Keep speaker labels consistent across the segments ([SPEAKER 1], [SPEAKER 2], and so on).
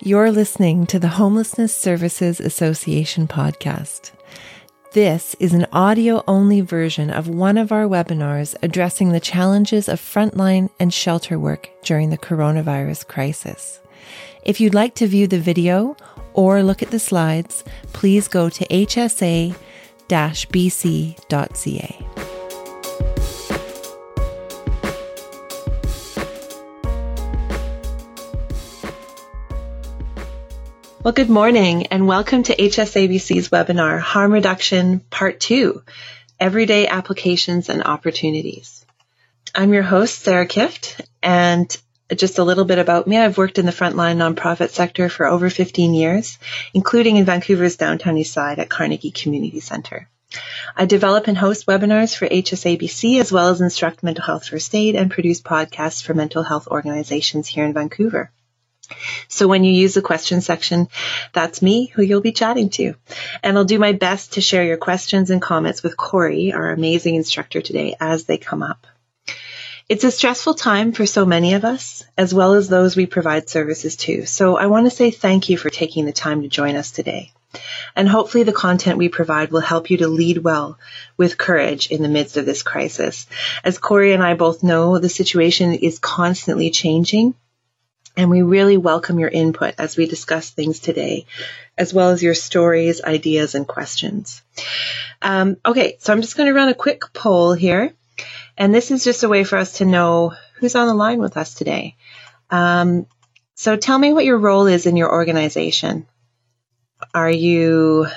[SPEAKER 1] You're listening to the Homelessness Services Association podcast. This is an audio only version of one of our webinars addressing the challenges of frontline and shelter work during the coronavirus crisis. If you'd like to view the video or look at the slides, please go to hsa bc.ca. Well, good morning and welcome to HSABC's webinar, Harm Reduction Part 2, Everyday Applications and Opportunities. I'm your host, Sarah Kift, and just a little bit about me. I've worked in the frontline nonprofit sector for over 15 years, including in Vancouver's downtown east side at Carnegie Community Centre. I develop and host webinars for HSABC as well as instruct mental health first aid and produce podcasts for mental health organizations here in Vancouver. So when you use the question section, that's me who you'll be chatting to. And I'll do my best to share your questions and comments with Corey, our amazing instructor today, as they come up. It's a stressful time for so many of us, as well as those we provide services to. So I want to say thank you for taking the time to join us today. And hopefully the content we provide will help you to lead well with courage in the midst of this crisis. As Corey and I both know, the situation is constantly changing and we really welcome your input as we discuss things today, as well as your stories, ideas, and questions. Um, okay, so I'm just going to run a quick poll here. And this is just a way for us to know who's on the line with us today. Um, so tell me what your role is in your organization. Are you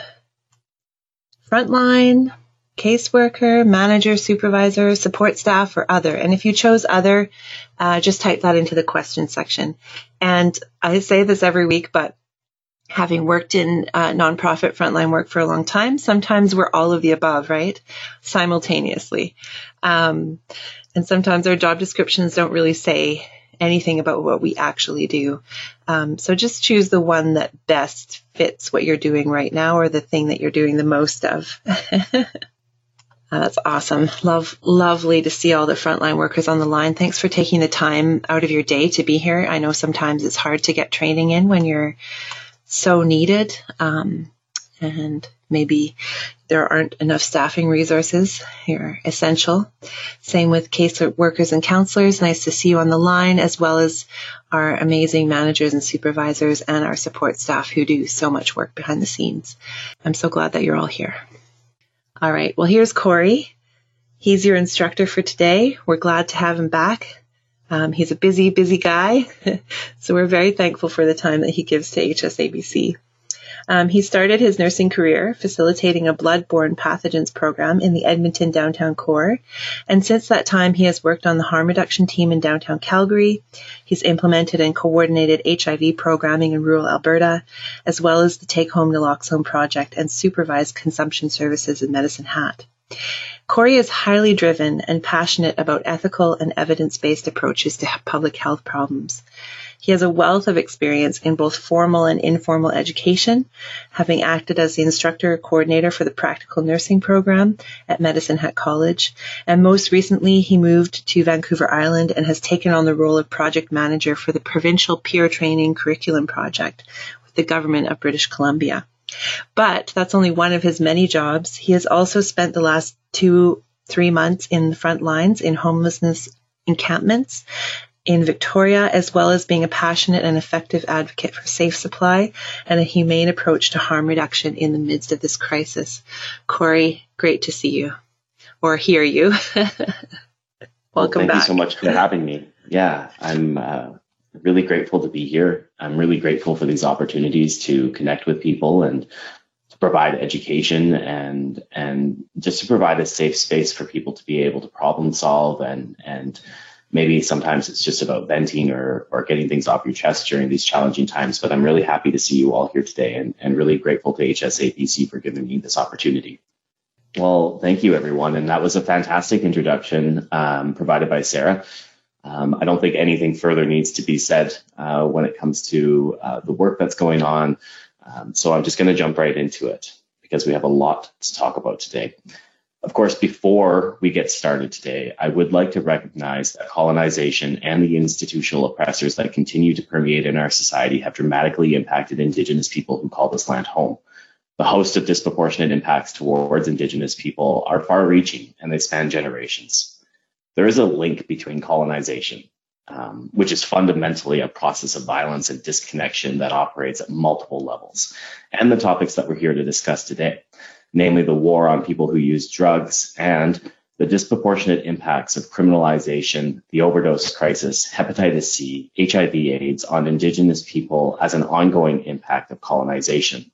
[SPEAKER 1] frontline, caseworker, manager, supervisor, support staff, or other. And if you chose other, uh, just type that into the question section. And I say this every week, but having worked in uh, nonprofit frontline work for a long time, sometimes we're all of the above, right? Simultaneously. Um, and sometimes our job descriptions don't really say anything about what we actually do. Um, so just choose the one that best fits what you're doing right now or the thing that you're doing the most of. Uh, that's awesome. Love, lovely to see all the frontline workers on the line. Thanks for taking the time out of your day to be here. I know sometimes it's hard to get training in when you're so needed. Um, and maybe there aren't enough staffing resources. You're essential. Same with case workers and counselors. Nice to see you on the line, as well as our amazing managers and supervisors and our support staff who do so much work behind the scenes. I'm so glad that you're all here. All right. Well, here's Corey. He's your instructor for today. We're glad to have him back. Um, he's a busy, busy guy. so we're very thankful for the time that he gives to HSABC. Um, he started his nursing career facilitating a blood-borne pathogens program in the Edmonton downtown core. And since that time, he has worked on the harm reduction team in downtown Calgary. He's implemented and coordinated HIV programming in rural Alberta, as well as the Take Home Naloxone project and supervised consumption services in Medicine Hat. Corey is highly driven and passionate about ethical and evidence-based approaches to public health problems. He has a wealth of experience in both formal and informal education, having acted as the instructor coordinator for the practical nursing program at Medicine Hat College. And most recently, he moved to Vancouver Island and has taken on the role of project manager for the provincial peer training curriculum project with the government of British Columbia. But that's only one of his many jobs. He has also spent the last two, three months in the front lines in homelessness encampments in Victoria, as well as being a passionate and effective advocate for safe supply and a humane approach to harm reduction in the midst of this crisis. Corey, great to see you or hear you. Welcome
[SPEAKER 2] well, thank
[SPEAKER 1] back.
[SPEAKER 2] you so much for having me. Yeah, I'm uh, really grateful to be here. I'm really grateful for these opportunities to connect with people and to provide education and and just to provide a safe space for people to be able to problem solve and and maybe sometimes it's just about venting or, or getting things off your chest during these challenging times. But I'm really happy to see you all here today and, and really grateful to HSABC for giving me this opportunity. Well, thank you, everyone. And that was a fantastic introduction um, provided by Sarah. Um, I don't think anything further needs to be said uh, when it comes to uh, the work that's going on. Um, so I'm just going to jump right into it because we have a lot to talk about today. Of course, before we get started today, I would like to recognize that colonization and the institutional oppressors that continue to permeate in our society have dramatically impacted Indigenous people who call this land home. The host of disproportionate impacts towards Indigenous people are far reaching and they span generations. There is a link between colonization, um, which is fundamentally a process of violence and disconnection that operates at multiple levels, and the topics that we're here to discuss today namely the war on people who use drugs and the disproportionate impacts of criminalization, the overdose crisis, hepatitis C, HIV AIDS on Indigenous people as an ongoing impact of colonization.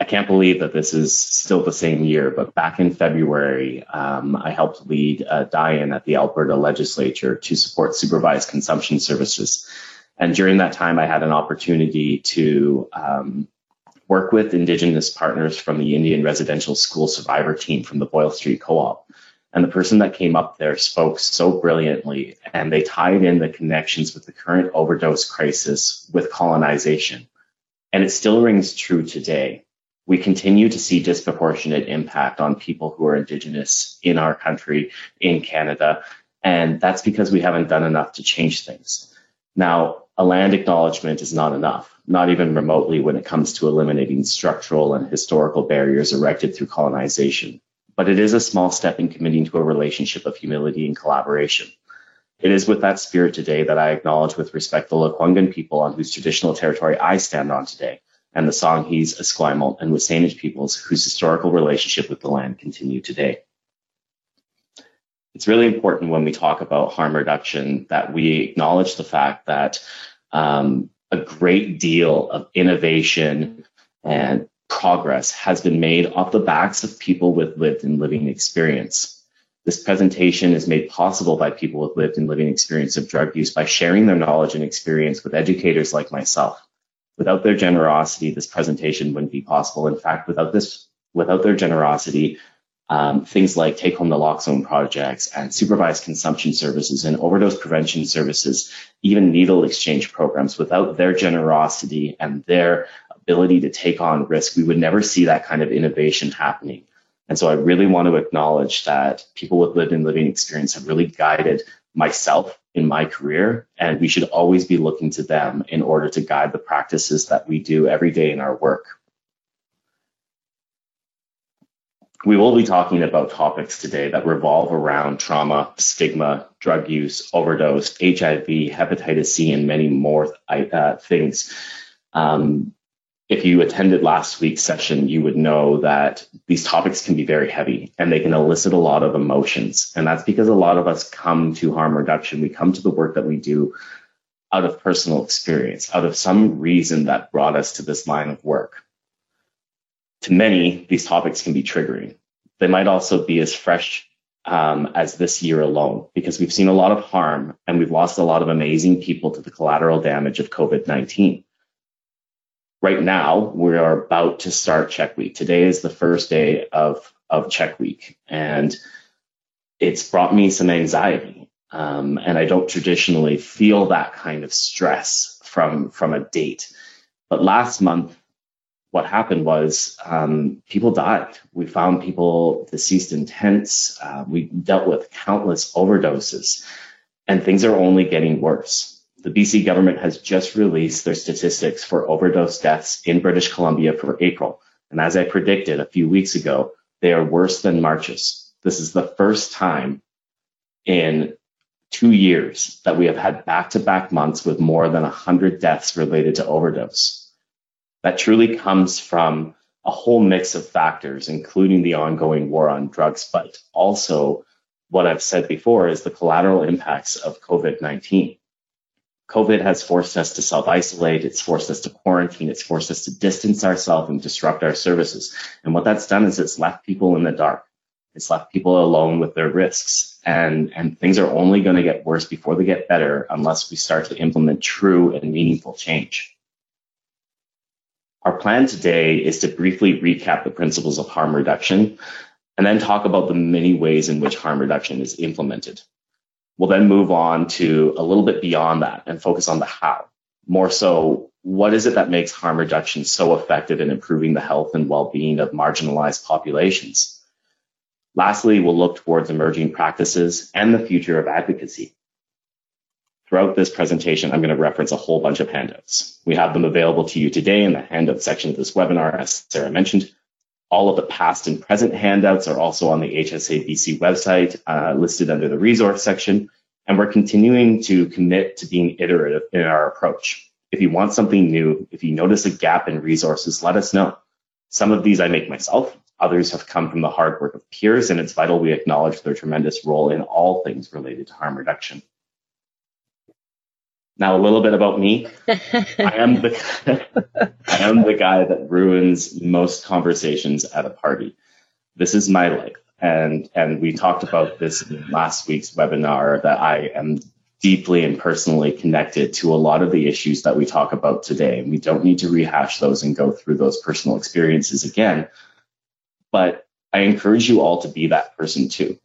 [SPEAKER 2] I can't believe that this is still the same year, but back in February, um, I helped lead a die-in at the Alberta legislature to support supervised consumption services. And during that time, I had an opportunity to um, work with Indigenous partners from the Indian Residential School Survivor team from the Boyle Street Co-op. And the person that came up there spoke so brilliantly, and they tied in the connections with the current overdose crisis with colonization. And it still rings true today. We continue to see disproportionate impact on people who are Indigenous in our country, in Canada, and that's because we haven't done enough to change things. Now, a land acknowledgement is not enough, not even remotely when it comes to eliminating structural and historical barriers erected through colonization. But it is a small step in committing to a relationship of humility and collaboration. It is with that spirit today that I acknowledge with respect the Lekwungen people on whose traditional territory I stand on today, and the Songhees, Esquimalt, and WSÁNEĆ peoples whose historical relationship with the land continue today it's really important when we talk about harm reduction that we acknowledge the fact that um, a great deal of innovation and progress has been made off the backs of people with lived and living experience. This presentation is made possible by people with lived and living experience of drug use by sharing their knowledge and experience with educators like myself. Without their generosity, this presentation wouldn't be possible. In fact, without this, without their generosity, um, things like take home naloxone projects and supervised consumption services and overdose prevention services, even needle exchange programs, without their generosity and their ability to take on risk, we would never see that kind of innovation happening. And so I really want to acknowledge that people with lived and living experience have really guided myself in my career, and we should always be looking to them in order to guide the practices that we do every day in our work. We will be talking about topics today that revolve around trauma, stigma, drug use, overdose, HIV, hepatitis C, and many more uh, things. Um, if you attended last week's session, you would know that these topics can be very heavy and they can elicit a lot of emotions. And that's because a lot of us come to harm reduction. We come to the work that we do out of personal experience, out of some reason that brought us to this line of work to many, these topics can be triggering. They might also be as fresh um, as this year alone, because we've seen a lot of harm and we've lost a lot of amazing people to the collateral damage of COVID 19. Right now, we are about to start Check Week. Today is the first day of, of Check Week, and it's brought me some anxiety. Um, and I don't traditionally feel that kind of stress from, from a date. But last month, what happened was um, people died. We found people deceased in tents. Uh, we dealt with countless overdoses, and things are only getting worse. The BC government has just released their statistics for overdose deaths in British Columbia for April. And as I predicted a few weeks ago, they are worse than March's. This is the first time in two years that we have had back to back months with more than 100 deaths related to overdose that truly comes from a whole mix of factors, including the ongoing war on drugs, but also what I've said before is the collateral impacts of COVID 19. COVID has forced us to self isolate, it's forced us to quarantine, it's forced us to distance ourselves and disrupt our services. And what that's done is it's left people in the dark. It's left people alone with their risks. And, and things are only going to get worse before they get better unless we start to implement true and meaningful change. Our plan today is to briefly recap the principles of harm reduction and then talk about the many ways in which harm reduction is implemented. We'll then move on to a little bit beyond that and focus on the how. More so, what is it that makes harm reduction so effective in improving the health and well-being of marginalized populations? Lastly, we'll look towards emerging practices and the future of advocacy. Throughout this presentation, I'm going to reference a whole bunch of handouts. We have them available to you today in the handout section of this webinar, as Sarah mentioned. All of the past and present handouts are also on the HSA BC website, uh, listed under the resource section. And we're continuing to commit to being iterative in our approach. If you want something new, if you notice a gap in resources, let us know. Some of these I make myself. Others have come from the hard work of peers, and it's vital we acknowledge their tremendous role in all things related to harm reduction. Now, a little bit about me. I am the I am the guy that ruins most conversations at a party. This is my life, and and we talked about this in last week's webinar that I am deeply and personally connected to a lot of the issues that we talk about today. And we don't need to rehash those and go through those personal experiences again. But I encourage you all to be that person too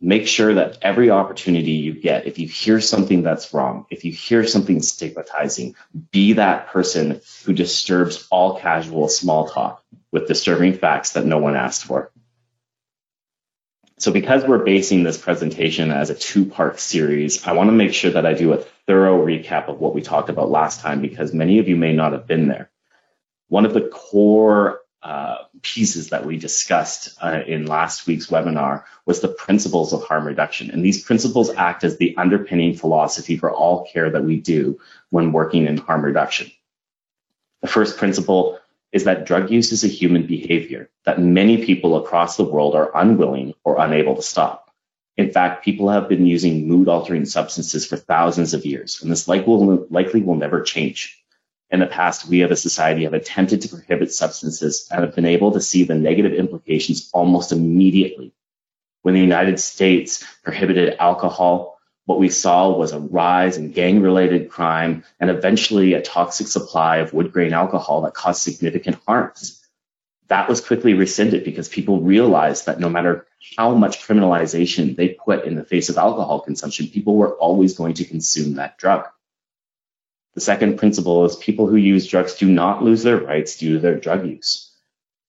[SPEAKER 2] make sure that every opportunity you get, if you hear something that's wrong, if you hear something stigmatizing, be that person who disturbs all casual small talk with disturbing facts that no one asked for. So because we're basing this presentation as a two-part series, I want to make sure that I do a thorough recap of what we talked about last time because many of you may not have been there. One of the core uh, pieces that we discussed uh, in last week's webinar was the principles of harm reduction. And these principles act as the underpinning philosophy for all care that we do when working in harm reduction. The first principle is that drug use is a human behavior that many people across the world are unwilling or unable to stop. In fact, people have been using mood altering substances for thousands of years, and this likely will never change in the past, we as a society have attempted to prohibit substances and have been able to see the negative implications almost immediately. When the United States prohibited alcohol, what we saw was a rise in gang related crime and eventually a toxic supply of wood grain alcohol that caused significant harms. That was quickly rescinded because people realized that no matter how much criminalization they put in the face of alcohol consumption, people were always going to consume that drug. The second principle is people who use drugs do not lose their rights due to their drug use.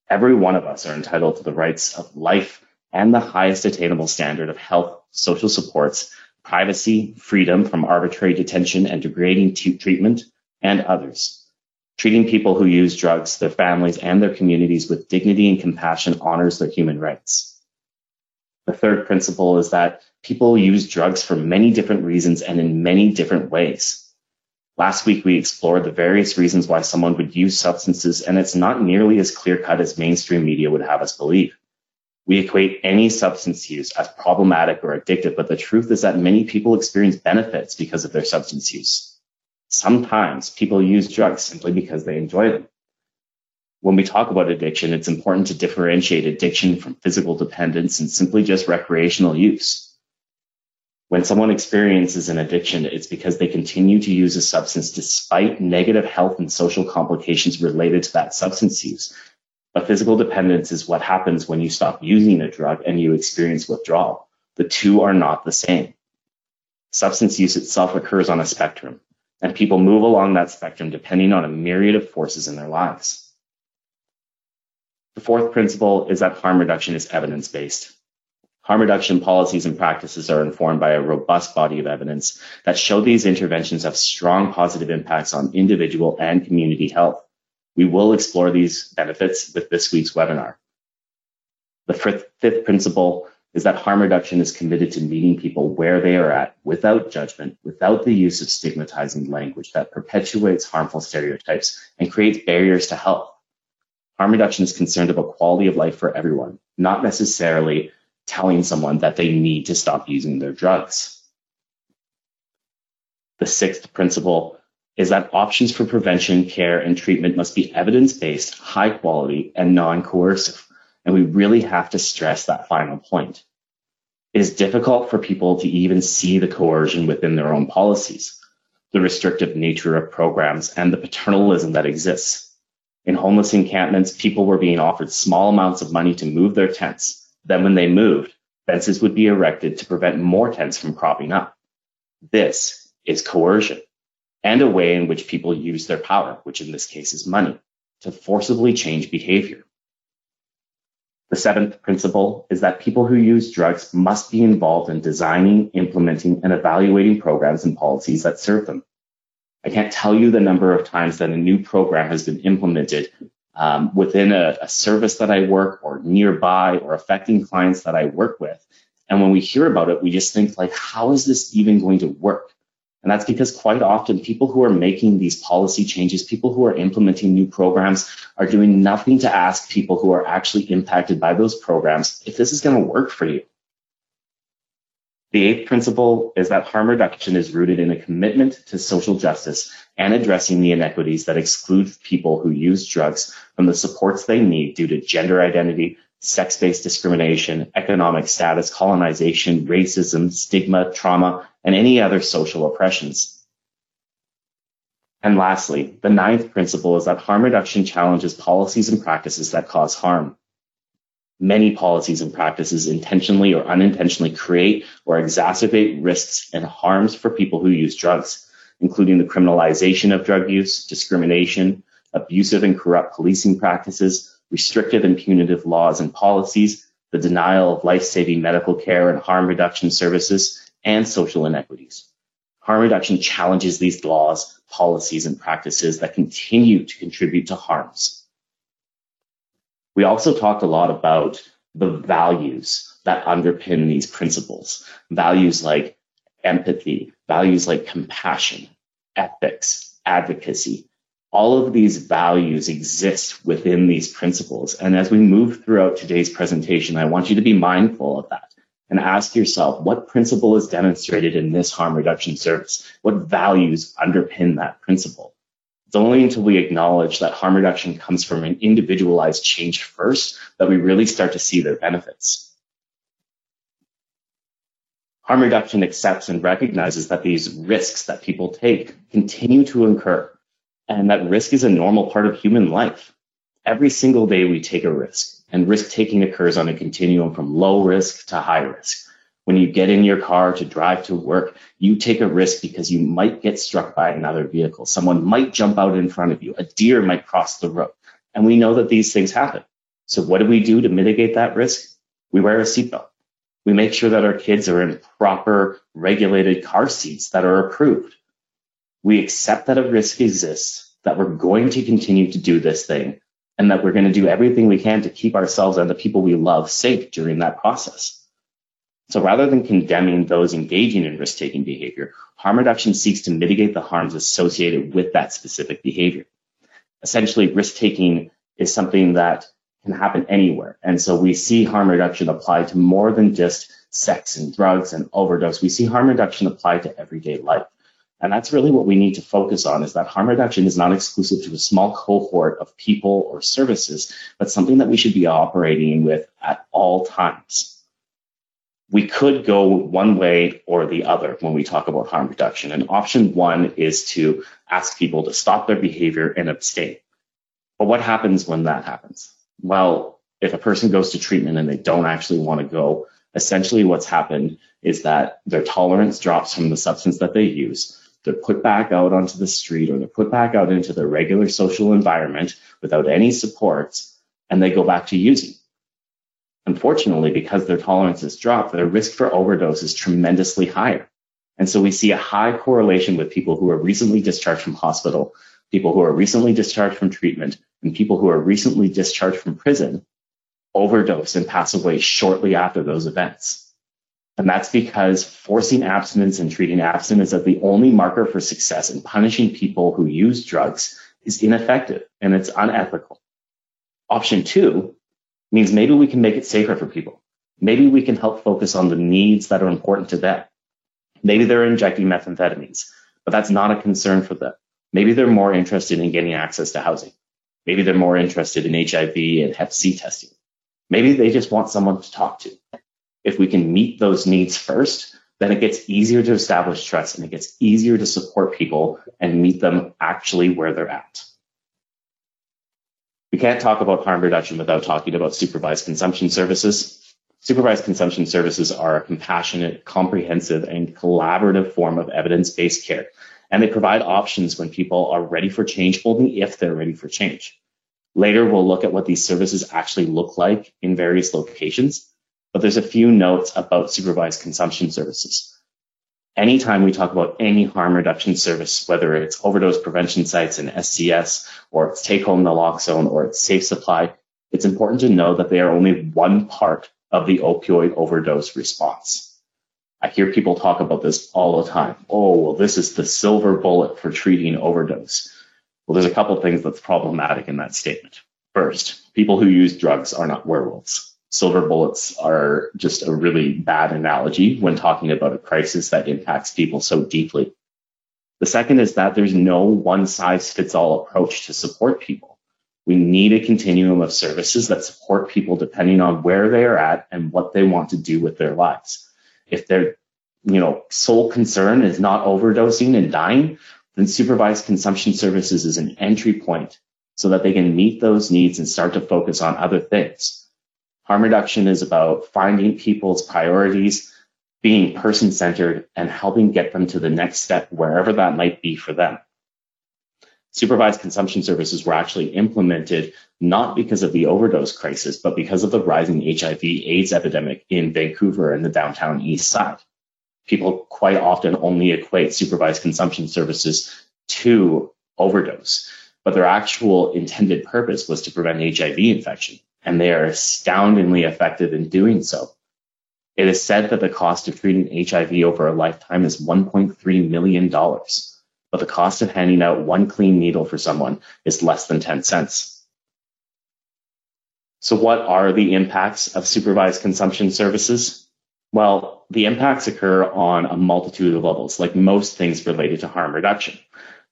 [SPEAKER 2] Every one of us are entitled to the rights of life and the highest attainable standard of health, social supports, privacy, freedom from arbitrary detention and degrading t- treatment, and others. Treating people who use drugs, their families, and their communities with dignity and compassion honors their human rights. The third principle is that people use drugs for many different reasons and in many different ways. Last week, we explored the various reasons why someone would use substances, and it's not nearly as clear cut as mainstream media would have us believe. We equate any substance use as problematic or addictive, but the truth is that many people experience benefits because of their substance use. Sometimes people use drugs simply because they enjoy them. When we talk about addiction, it's important to differentiate addiction from physical dependence and simply just recreational use. When someone experiences an addiction, it's because they continue to use a substance despite negative health and social complications related to that substance use. But physical dependence is what happens when you stop using a drug and you experience withdrawal. The two are not the same. Substance use itself occurs on a spectrum, and people move along that spectrum depending on a myriad of forces in their lives. The fourth principle is that harm reduction is evidence based. Harm reduction policies and practices are informed by a robust body of evidence that show these interventions have strong positive impacts on individual and community health. We will explore these benefits with this week's webinar. The fifth principle is that harm reduction is committed to meeting people where they are at without judgment, without the use of stigmatizing language that perpetuates harmful stereotypes and creates barriers to health. Harm reduction is concerned about quality of life for everyone, not necessarily telling someone that they need to stop using their drugs. The sixth principle is that options for prevention, care, and treatment must be evidence based, high quality, and non coercive. And we really have to stress that final point. It is difficult for people to even see the coercion within their own policies, the restrictive nature of programs, and the paternalism that exists. In homeless encampments, people were being offered small amounts of money to move their tents then when they moved, fences would be erected to prevent more tents from cropping up. This is coercion and a way in which people use their power, which in this case is money, to forcibly change behavior. The seventh principle is that people who use drugs must be involved in designing, implementing, and evaluating programs and policies that serve them. I can't tell you the number of times that a new program has been implemented um, within a, a service that I work or nearby or affecting clients that I work with. And when we hear about it, we just think like, how is this even going to work? And that's because quite often people who are making these policy changes, people who are implementing new programs are doing nothing to ask people who are actually impacted by those programs if this is going to work for you. The eighth principle is that harm reduction is rooted in a commitment to social justice and addressing the inequities that exclude people who use drugs from the supports they need due to gender identity, sex-based discrimination, economic status, colonization, racism, stigma, trauma, and any other social oppressions. And lastly, the ninth principle is that harm reduction challenges policies and practices that cause harm. Many policies and practices intentionally or unintentionally create or exacerbate risks and harms for people who use drugs, including the criminalization of drug use, discrimination, abusive and corrupt policing practices, restrictive and punitive laws and policies, the denial of life-saving medical care and harm reduction services, and social inequities. Harm reduction challenges these laws, policies, and practices that continue to contribute to harms. We also talked a lot about the values that underpin these principles. Values like empathy, values like compassion, ethics, advocacy, all of these values exist within these principles. And as we move throughout today's presentation, I want you to be mindful of that and ask yourself what principle is demonstrated in this harm reduction service? What values underpin that principle? It's only until we acknowledge that harm reduction comes from an individualized change first that we really start to see their benefits. Harm reduction accepts and recognizes that these risks that people take continue to incur and that risk is a normal part of human life. Every single day we take a risk, and risk taking occurs on a continuum from low risk to high risk. When you get in your car to drive to work, you take a risk because you might get struck by another vehicle. Someone might jump out in front of you. A deer might cross the road. And we know that these things happen. So what do we do to mitigate that risk? We wear a seatbelt. We make sure that our kids are in proper regulated car seats that are approved we accept that a risk exists, that we're going to continue to do this thing, and that we're going to do everything we can to keep ourselves and the people we love safe during that process. So rather than condemning those engaging in risk taking behavior, harm reduction seeks to mitigate the harms associated with that specific behavior. Essentially, risk taking is something that can happen anywhere. And so we see harm reduction applied to more than just sex and drugs and overdose. We see harm reduction applied to everyday life. And that's really what we need to focus on is that harm reduction is not exclusive to a small cohort of people or services, but something that we should be operating with at all times. We could go one way or the other when we talk about harm reduction. And option one is to ask people to stop their behavior and abstain. But what happens when that happens? Well, if a person goes to treatment and they don't actually want to go, essentially what's happened is that their tolerance drops from the substance that they use they're put back out onto the street or they're put back out into their regular social environment without any supports and they go back to using. Unfortunately, because their tolerance has dropped, their risk for overdose is tremendously higher. And so we see a high correlation with people who are recently discharged from hospital, people who are recently discharged from treatment, and people who are recently discharged from prison overdose and pass away shortly after those events. And that's because forcing abstinence and treating abstinence as the only marker for success in punishing people who use drugs is ineffective and it's unethical. Option two means maybe we can make it safer for people. Maybe we can help focus on the needs that are important to them. Maybe they're injecting methamphetamines, but that's not a concern for them. Maybe they're more interested in getting access to housing. Maybe they're more interested in HIV and Hep C testing. Maybe they just want someone to talk to if we can meet those needs first, then it gets easier to establish trust and it gets easier to support people and meet them actually where they're at. We can't talk about harm reduction without talking about supervised consumption services. Supervised consumption services are a compassionate, comprehensive, and collaborative form of evidence-based care, and they provide options when people are ready for change, only if they're ready for change. Later, we'll look at what these services actually look like in various locations, but there's a few notes about supervised consumption services. Anytime we talk about any harm reduction service, whether it's overdose prevention sites and SCS, or it's take home naloxone, or it's safe supply, it's important to know that they are only one part of the opioid overdose response. I hear people talk about this all the time. Oh, well, this is the silver bullet for treating overdose. Well, there's a couple of things that's problematic in that statement. First, people who use drugs are not werewolves. Silver bullets are just a really bad analogy when talking about a crisis that impacts people so deeply. The second is that there's no one size fits all approach to support people. We need a continuum of services that support people depending on where they are at and what they want to do with their lives. If their you know, sole concern is not overdosing and dying, then supervised consumption services is an entry point so that they can meet those needs and start to focus on other things. Harm reduction is about finding people's priorities, being person centered, and helping get them to the next step, wherever that might be for them. Supervised consumption services were actually implemented not because of the overdose crisis, but because of the rising HIV AIDS epidemic in Vancouver and the downtown east side people quite often only equate supervised consumption services to overdose, but their actual intended purpose was to prevent HIV infection, and they are astoundingly effective in doing so. It is said that the cost of treating HIV over a lifetime is $1.3 million, but the cost of handing out one clean needle for someone is less than 10 cents. So, what are the impacts of supervised consumption services? Well, the impacts occur on a multitude of levels, like most things related to harm reduction.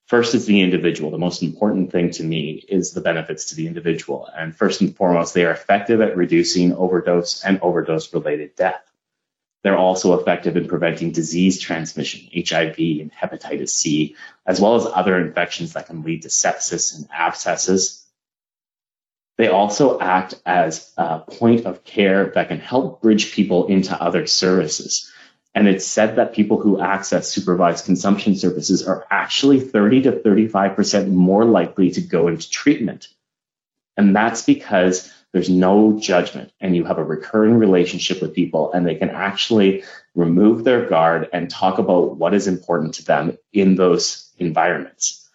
[SPEAKER 2] First is the individual. The most important thing to me is the benefits to the individual. And first and foremost, they are effective at reducing overdose and overdose related death. They're also effective in preventing disease transmission, HIV and hepatitis C, as well as other infections that can lead to sepsis and abscesses, they also act as a point of care that can help bridge people into other services. And it's said that people who access supervised consumption services are actually 30 to 35% more likely to go into treatment. And that's because there's no judgment and you have a recurring relationship with people and they can actually remove their guard and talk about what is important to them in those environments.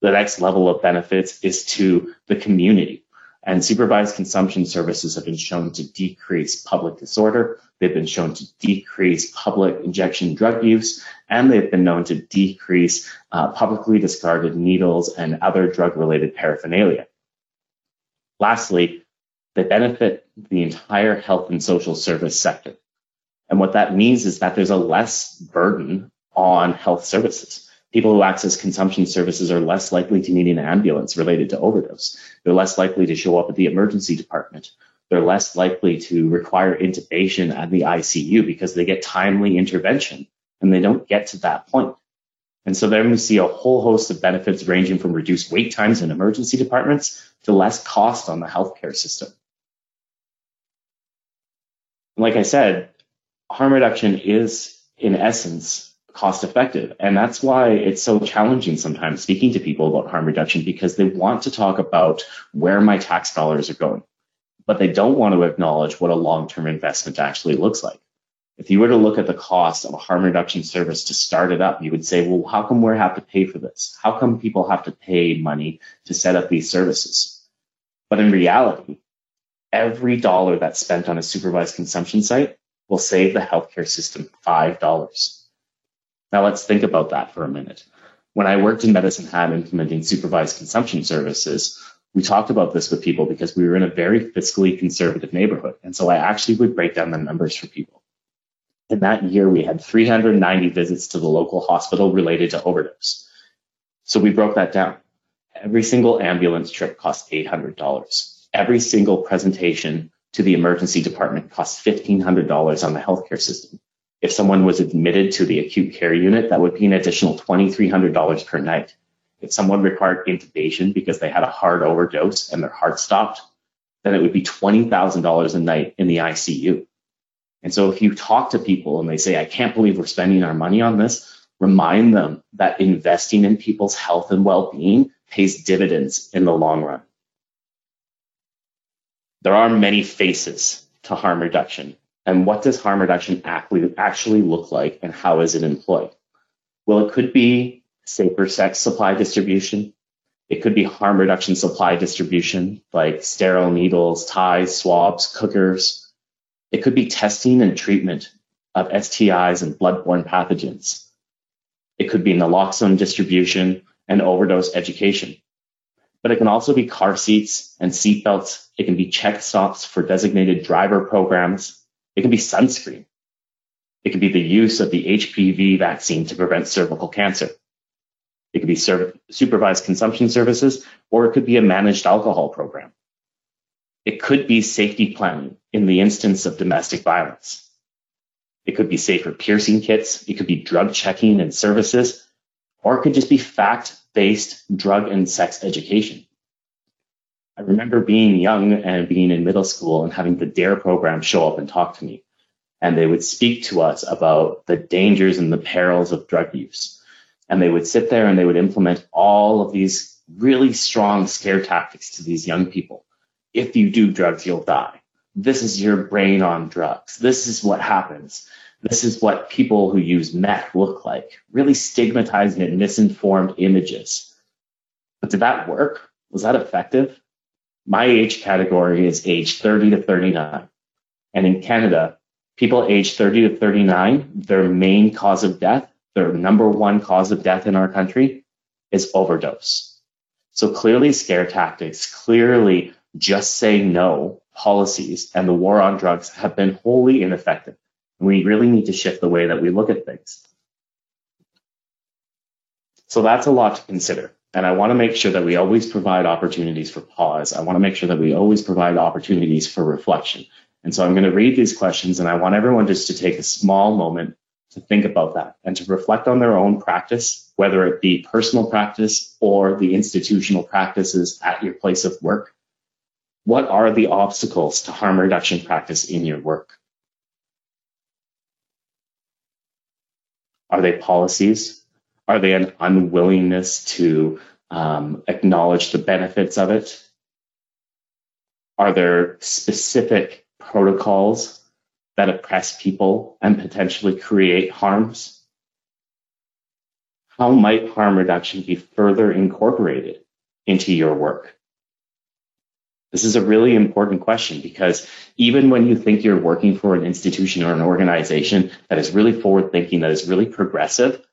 [SPEAKER 2] The next level of benefits is to the community. And supervised consumption services have been shown to decrease public disorder. They've been shown to decrease public injection drug use, and they've been known to decrease uh, publicly discarded needles and other drug related paraphernalia. Lastly, they benefit the entire health and social service sector. And what that means is that there's a less burden on health services. People who access consumption services are less likely to need an ambulance related to overdose. They're less likely to show up at the emergency department. They're less likely to require intubation at the ICU because they get timely intervention and they don't get to that point. And so then we see a whole host of benefits ranging from reduced wait times in emergency departments to less cost on the healthcare system. Like I said, harm reduction is in essence cost effective. And that's why it's so challenging sometimes speaking to people about harm reduction because they want to talk about where my tax dollars are going, but they don't want to acknowledge what a long term investment actually looks like. If you were to look at the cost of a harm reduction service to start it up, you would say, well, how come we have to pay for this? How come people have to pay money to set up these services? But in reality, every dollar that's spent on a supervised consumption site will save the healthcare system $5. Now let's think about that for a minute. When I worked in Medicine Hat implementing supervised consumption services, we talked about this with people because we were in a very fiscally conservative neighborhood. And so I actually would break down the numbers for people. In that year, we had 390 visits to the local hospital related to overdose. So we broke that down. Every single ambulance trip cost $800. Every single presentation to the emergency department cost $1,500 on the healthcare system. If someone was admitted to the acute care unit, that would be an additional $2,300 per night. If someone required intubation because they had a hard overdose and their heart stopped, then it would be $20,000 a night in the ICU. And so if you talk to people and they say, I can't believe we're spending our money on this, remind them that investing in people's health and well being pays dividends in the long run. There are many faces to harm reduction. And what does harm reduction actually, look like and how is it employed? Well, it could be safer sex supply distribution. It could be harm reduction supply distribution, like sterile needles, ties, swabs, cookers. It could be testing and treatment of STIs and bloodborne pathogens. It could be naloxone distribution and overdose education. But it can also be car seats and seatbelts. It can be check stops for designated driver programs. It can be sunscreen. It can be the use of the HPV vaccine to prevent cervical cancer. It could be supervised consumption services, or it could be a managed alcohol program. It could be safety planning in the instance of domestic violence. It could be safer piercing kits. It could be drug checking and services, or it could just be fact based drug and sex education. I remember being young and being in middle school and having the DARE program show up and talk to me. And they would speak to us about the dangers and the perils of drug use and they would sit there and they would implement all of these really strong scare tactics to these young people. If you do drugs, you'll die. This is your brain on drugs. This is what happens. This is what people who use meth look like. Really stigmatizing and misinformed images. But did that work? Was that effective? My age category is age 30 to 39. And in Canada, people age 30 to 39, their main cause of death their number one cause of death in our country is overdose. So clearly scare tactics, clearly just say no policies and the war on drugs have been wholly ineffective. We really need to shift the way that we look at things. So that's a lot to consider. And I want to make sure that we always provide opportunities for pause. I want to make sure that we always provide opportunities for reflection. And so I'm going to read these questions and I want everyone just to take a small moment to think about that and to reflect on their own practice, whether it be personal practice or the institutional practices at your place of work. What are the obstacles to harm reduction practice in your work? Are they policies? Are they an unwillingness to um, acknowledge the benefits of it? Are there specific protocols that oppress people and potentially create harms? How might harm reduction be further incorporated into your work? This is a really important question because even when you think you're working for an institution or an organization that is really forward thinking, that is really progressive,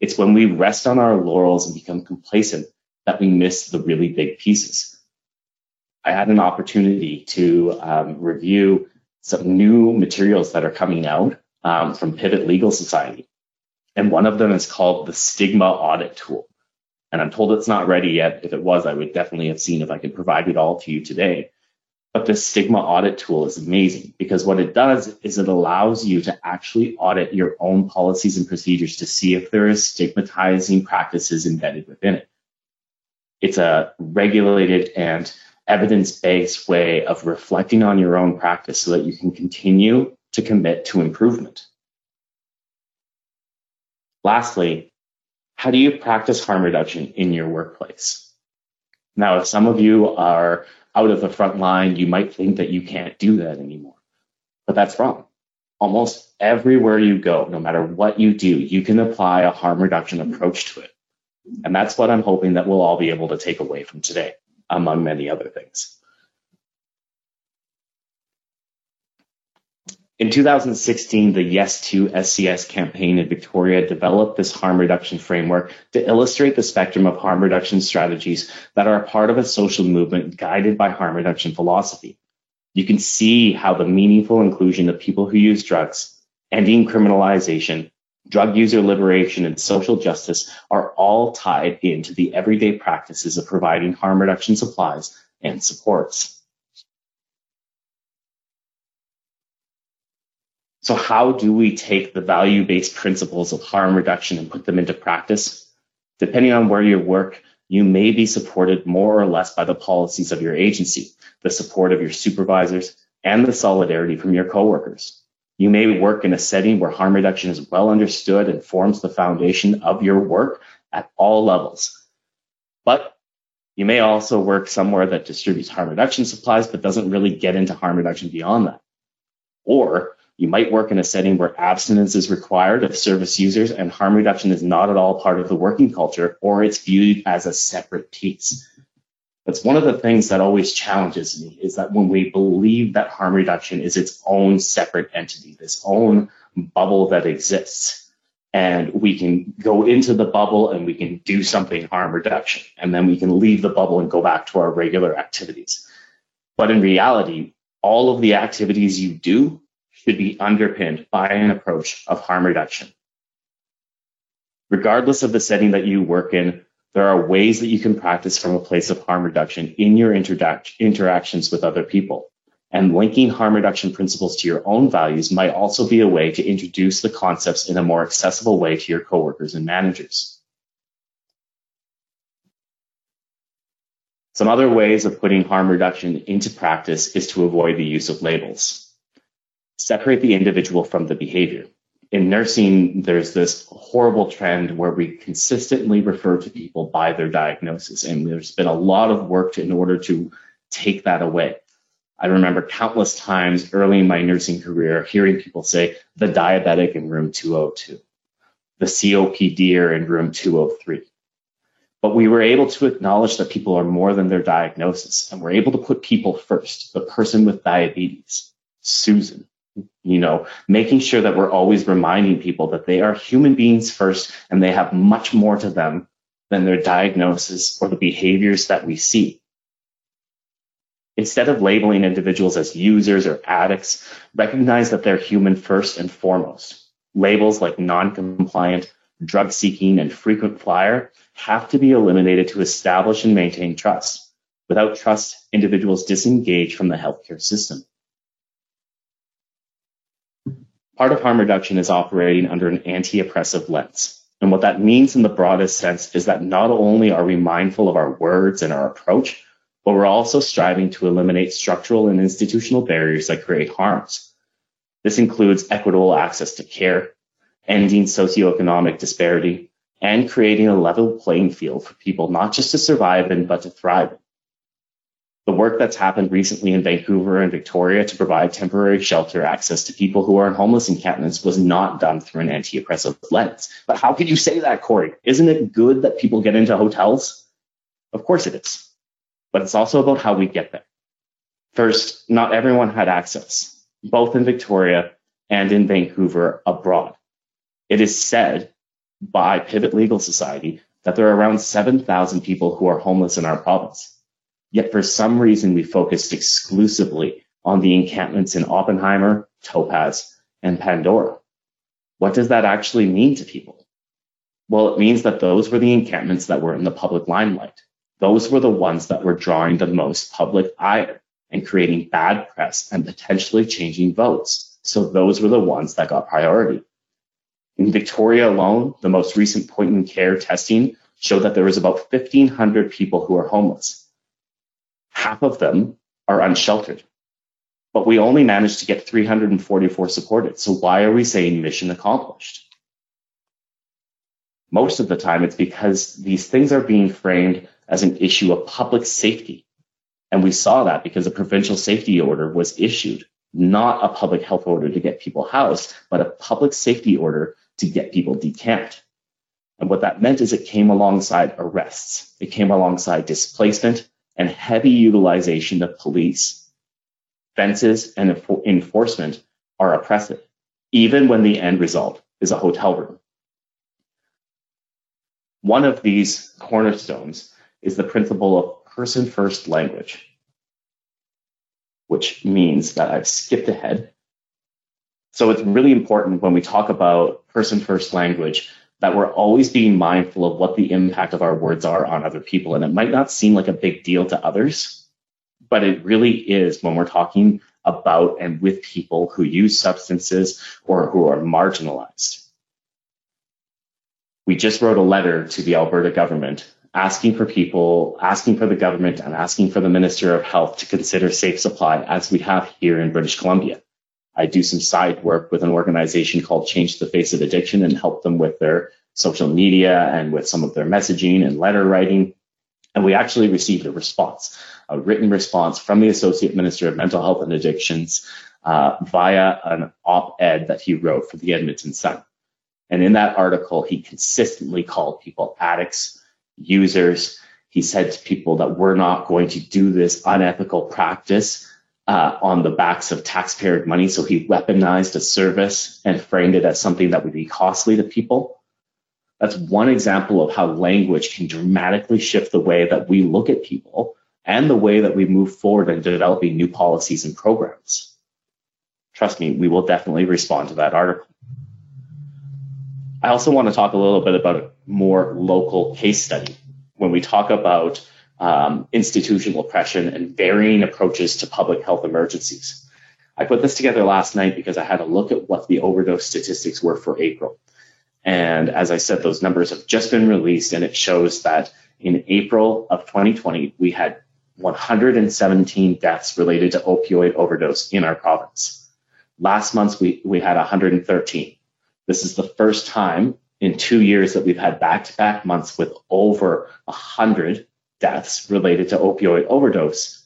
[SPEAKER 2] it's when we rest on our laurels and become complacent that we miss the really big pieces. I had an opportunity to um, review some new materials that are coming out um, from Pivot Legal Society. And one of them is called the Stigma Audit Tool. And I'm told it's not ready yet. If it was, I would definitely have seen if I could provide it all to you today. But the Stigma Audit Tool is amazing because what it does is it allows you to actually audit your own policies and procedures to see if there is stigmatizing practices embedded within it. It's a regulated and evidence-based way of reflecting on your own practice so that you can continue to commit to improvement. Lastly, how do you practice harm reduction in your workplace? Now, if some of you are out of the front line, you might think that you can't do that anymore, but that's wrong. Almost everywhere you go, no matter what you do, you can apply a harm reduction approach to it. And that's what I'm hoping that we'll all be able to take away from today among many other things. In 2016, the Yes to SCS campaign in Victoria developed this harm reduction framework to illustrate the spectrum of harm reduction strategies that are a part of a social movement guided by harm reduction philosophy. You can see how the meaningful inclusion of people who use drugs, ending criminalization, drug user liberation, and social justice are all tied into the everyday practices of providing harm reduction supplies and supports. So how do we take the value-based principles of harm reduction and put them into practice? Depending on where you work, you may be supported more or less by the policies of your agency, the support of your supervisors, and the solidarity from your coworkers. You may work in a setting where harm reduction is well understood and forms the foundation of your work at all levels. But You may also work somewhere that distributes harm reduction supplies, but doesn't really get into harm reduction beyond that. Or you might work in a setting where abstinence is required of service users and harm reduction is not at all part of the working culture, or it's viewed as a separate piece. That's one of the things that always challenges me is that when we believe that harm reduction is its own separate entity, this own bubble that exists, and we can go into the bubble and we can do something harm reduction, and then we can leave the bubble and go back to our regular activities. But in reality, all of the activities you do should be underpinned by an approach of harm reduction. Regardless of the setting that you work in, there are ways that you can practice from a place of harm reduction in your interactions with other people. And linking harm reduction principles to your own values might also be a way to introduce the concepts in a more accessible way to your coworkers and managers. Some other ways of putting harm reduction into practice is to avoid the use of labels. Separate the individual from the behavior. In nursing, there's this horrible trend where we consistently refer to people by their diagnosis, and there's been a lot of work in order to take that away. I remember countless times early in my nursing career hearing people say the diabetic in room 202, the COPD in room 203. But we were able to acknowledge that people are more than their diagnosis, and we're able to put people first. The person with diabetes, Susan, you know, making sure that we're always reminding people that they are human beings first and they have much more to them than their diagnosis or the behaviors that we see. Instead of labeling individuals as users or addicts, recognize that they're human first and foremost. Labels like non-compliant, drug seeking, and frequent flyer have to be eliminated to establish and maintain trust. Without trust, individuals disengage from the healthcare system. Part of harm reduction is operating under an anti-oppressive lens. And what that means in the broadest sense is that not only are we mindful of our words and our approach, but we're also striving to eliminate structural and institutional barriers that create harms. This includes equitable access to care, ending socioeconomic disparity, and creating a level playing field for people not just to survive in, but to thrive in. The work that's happened recently in Vancouver and Victoria to provide temporary shelter access to people who are in homeless encampments was not done through an anti-oppressive lens. But how could you say that, Corey? Isn't it good that people get into hotels? Of course it is but it's also about how we get there. First, not everyone had access, both in Victoria and in Vancouver abroad. It is said by Pivot Legal Society that there are around 7,000 people who are homeless in our province. Yet for some reason, we focused exclusively on the encampments in Oppenheimer, Topaz, and Pandora. What does that actually mean to people? Well, it means that those were the encampments that were in the public limelight those were the ones that were drawing the most public ire and creating bad press and potentially changing votes. So those were the ones that got priority. In Victoria alone, the most recent point in care testing showed that there was about 1,500 people who are homeless. Half of them are unsheltered. But we only managed to get 344 supported. So why are we saying mission accomplished? Most of the time, it's because these things are being framed as an issue of public safety. And we saw that because a provincial safety order was issued, not a public health order to get people housed, but a public safety order to get people decamped. And what that meant is it came alongside arrests. It came alongside displacement and heavy utilization of police. Fences and enforcement are oppressive, even when the end result is a hotel room. One of these cornerstones is the principle of person first language, which means that I've skipped ahead. So it's really important when we talk about person first language that we're always being mindful of what the impact of our words are on other people. And it might not seem like a big deal to others, but it really is when we're talking about and with people who use substances or who are marginalized. We just wrote a letter to the Alberta government asking for people, asking for the government, and asking for the Minister of Health to consider safe supply as we have here in British Columbia. I do some side work with an organization called Change the Face of Addiction and help them with their social media and with some of their messaging and letter writing. And we actually received a response, a written response from the Associate Minister of Mental Health and Addictions uh, via an op ed that he wrote for the Edmonton Sun. And in that article, he consistently called people addicts, users. He said to people that we're not going to do this unethical practice uh, on the backs of taxpayer money. So he weaponized a service and framed it as something that would be costly to people. That's one example of how language can dramatically shift the way that we look at people and the way that we move forward in developing new policies and programs. Trust me, we will definitely respond to that article. I also want to talk a little bit about a more local case study. When we talk about um, institutional oppression and varying approaches to public health emergencies. I put this together last night because I had a look at what the overdose statistics were for April. And as I said, those numbers have just been released, and it shows that in April of 2020, we had 117 deaths related to opioid overdose in our province. Last month, we, we had 113. This is the first time in two years that we've had back to back months with over 100 deaths related to opioid overdose.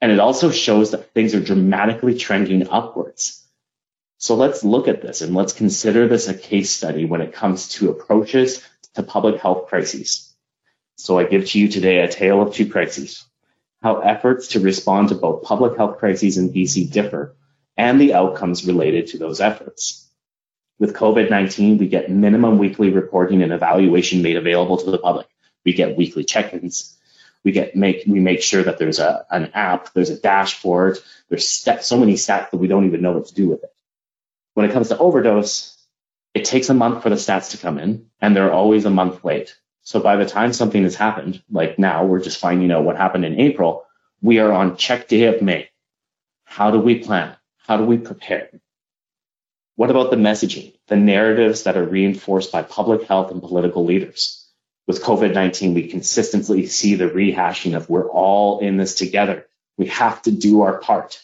[SPEAKER 2] And it also shows that things are dramatically trending upwards. So let's look at this and let's consider this a case study when it comes to approaches to public health crises. So I give to you today a tale of two crises, how efforts to respond to both public health crises in BC differ and the outcomes related to those efforts. With COVID-19, we get minimum weekly reporting and evaluation made available to the public. We get weekly check-ins. We get make we make sure that there's a an app, there's a dashboard, there's so many stats that we don't even know what to do with it. When it comes to overdose, it takes a month for the stats to come in, and they're always a month late. So by the time something has happened, like now we're just finding out what happened in April, we are on check day of May. How do we plan? How do we prepare? What about the messaging, the narratives that are reinforced by public health and political leaders? With COVID 19, we consistently see the rehashing of we're all in this together. We have to do our part.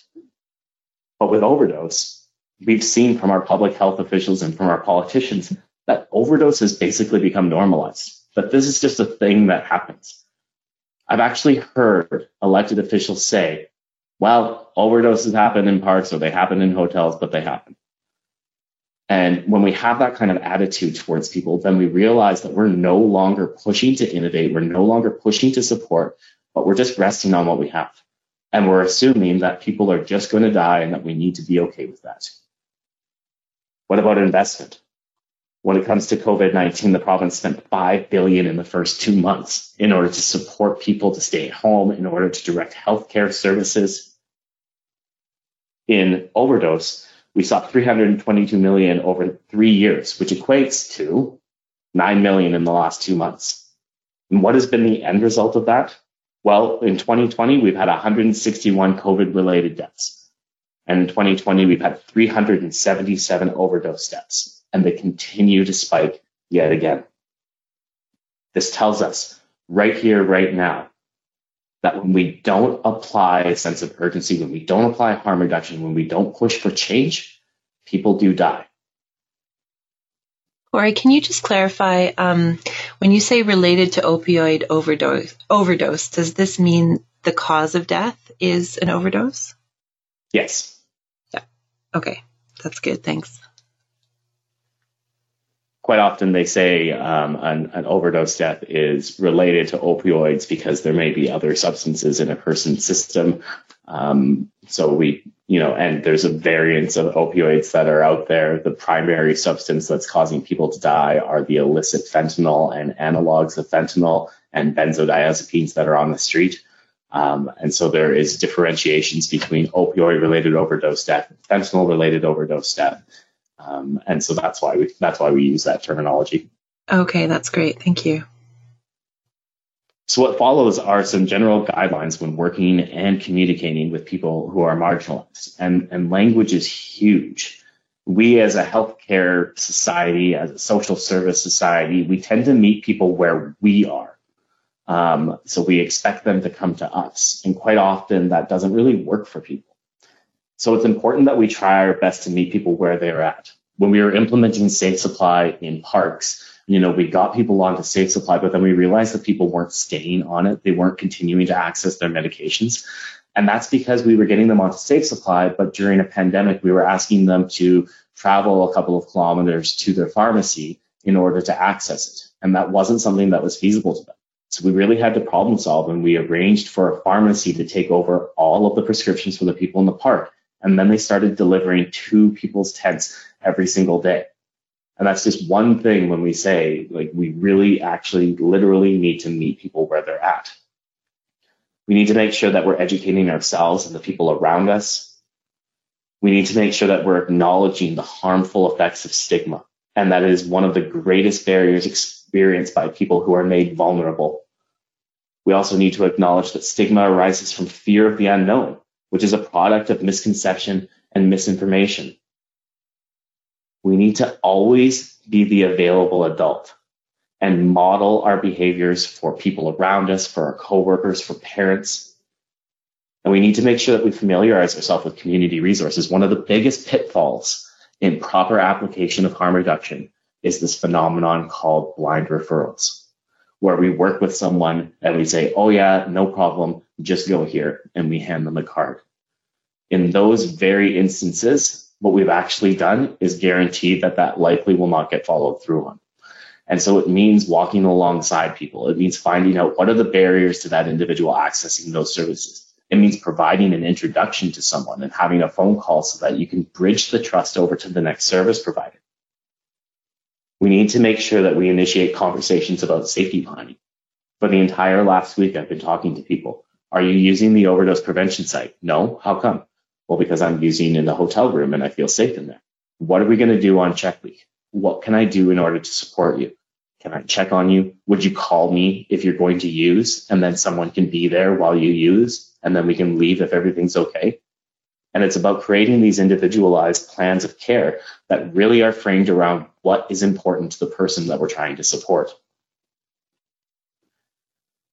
[SPEAKER 2] But with overdose, we've seen from our public health officials and from our politicians that overdose has basically become normalized. But this is just a thing that happens. I've actually heard elected officials say, well, overdoses happen in parks or they happen in hotels, but they happen. And when we have that kind of attitude towards people, then we realize that we're no longer pushing to innovate. We're no longer pushing to support, but we're just resting on what we have. And we're assuming that people are just going to die and that we need to be okay with that. What about investment? When it comes to COVID-19, the province spent 5 billion in the first two months in order to support people to stay at home, in order to direct healthcare services. In overdose, we saw 322 million over three years, which equates to 9 million in the last two months. And what has been the end result of that? Well, in 2020, we've had 161 COVID related deaths. And in 2020, we've had 377 overdose deaths, and they continue to spike yet again. This tells us right here, right now, that when we don't apply a sense of urgency, when we don't apply harm reduction, when we don't push for change, people do die.
[SPEAKER 1] Corey, can you just clarify um, when you say related to opioid overdose, overdose, does this mean the cause of death is an overdose?
[SPEAKER 2] Yes.
[SPEAKER 1] Yeah. Okay, that's good. Thanks
[SPEAKER 2] quite often they say um, an, an, overdose death is related to opioids because there may be other substances in a person's system. Um, so we, you know, and there's a variance of opioids that are out there. The primary substance that's causing people to die are the illicit fentanyl and analogs of fentanyl and benzodiazepines that are on the street. Um, and so there is differentiations between opioid related overdose death, fentanyl related overdose death. Um, and so that's why we that's why we use that terminology.
[SPEAKER 1] Okay, that's great. Thank you.
[SPEAKER 2] So what follows are some general guidelines when working and communicating with people who are marginalized. And, and language is huge. We as a healthcare society, as a social service society, we tend to meet people where we are. Um, so we expect them to come to us. And quite often that doesn't really work for people. So it's important that we try our best to meet people where they're at. when we were implementing safe supply in parks, you know, we got people onto safe supply, but then we realized that people weren't staying on it. They weren't continuing to access their medications. And that's because we were getting them onto safe supply, but during a pandemic, we were asking them to travel a couple of kilometers to their pharmacy in order to access it. And that wasn't something that was feasible to them. So we really had to problem solve and we arranged for a pharmacy to take over all of the prescriptions for the people in the park. And then they started delivering to people's tents every single day. And that's just one thing when we say, like, we really actually literally need to meet people where they're at. We need to make sure that we're educating ourselves and the people around us. We need to make sure that we're acknowledging the harmful effects of stigma. And that is one of the greatest barriers experienced by people who are made vulnerable. We also need to acknowledge that stigma arises from fear of the unknown, which is a product of misconception and misinformation. We need to always be the available adult and model our behaviors for people around us, for our coworkers, for parents. And we need to make sure that we familiarize ourselves with community resources. One of the biggest pitfalls in proper application of harm reduction is this phenomenon called blind referrals, where we work with someone and we say, oh yeah, no problem, just go here, and we hand them a card. In those very instances, what we've actually done is guarantee that that likely will not get followed through on. And so it means walking alongside people. It means finding out what are the barriers to that individual accessing those services. It means providing an introduction to someone and having a phone call so that you can bridge the trust over to the next service provider. We need to make sure that we initiate conversations about safety planning. For the entire last week, I've been talking to people. Are you using the overdose prevention site? No. How come? Well, because I'm using in the hotel room and I feel safe in there. What are we going to do on check week? what can I do in order to support you? Can I check on you? Would you call me if you're going to use? And then someone can be there while you use, and then we can leave if everything's okay. And it's about creating these individualized plans of care that really are framed around what is important to the person that we're trying to support.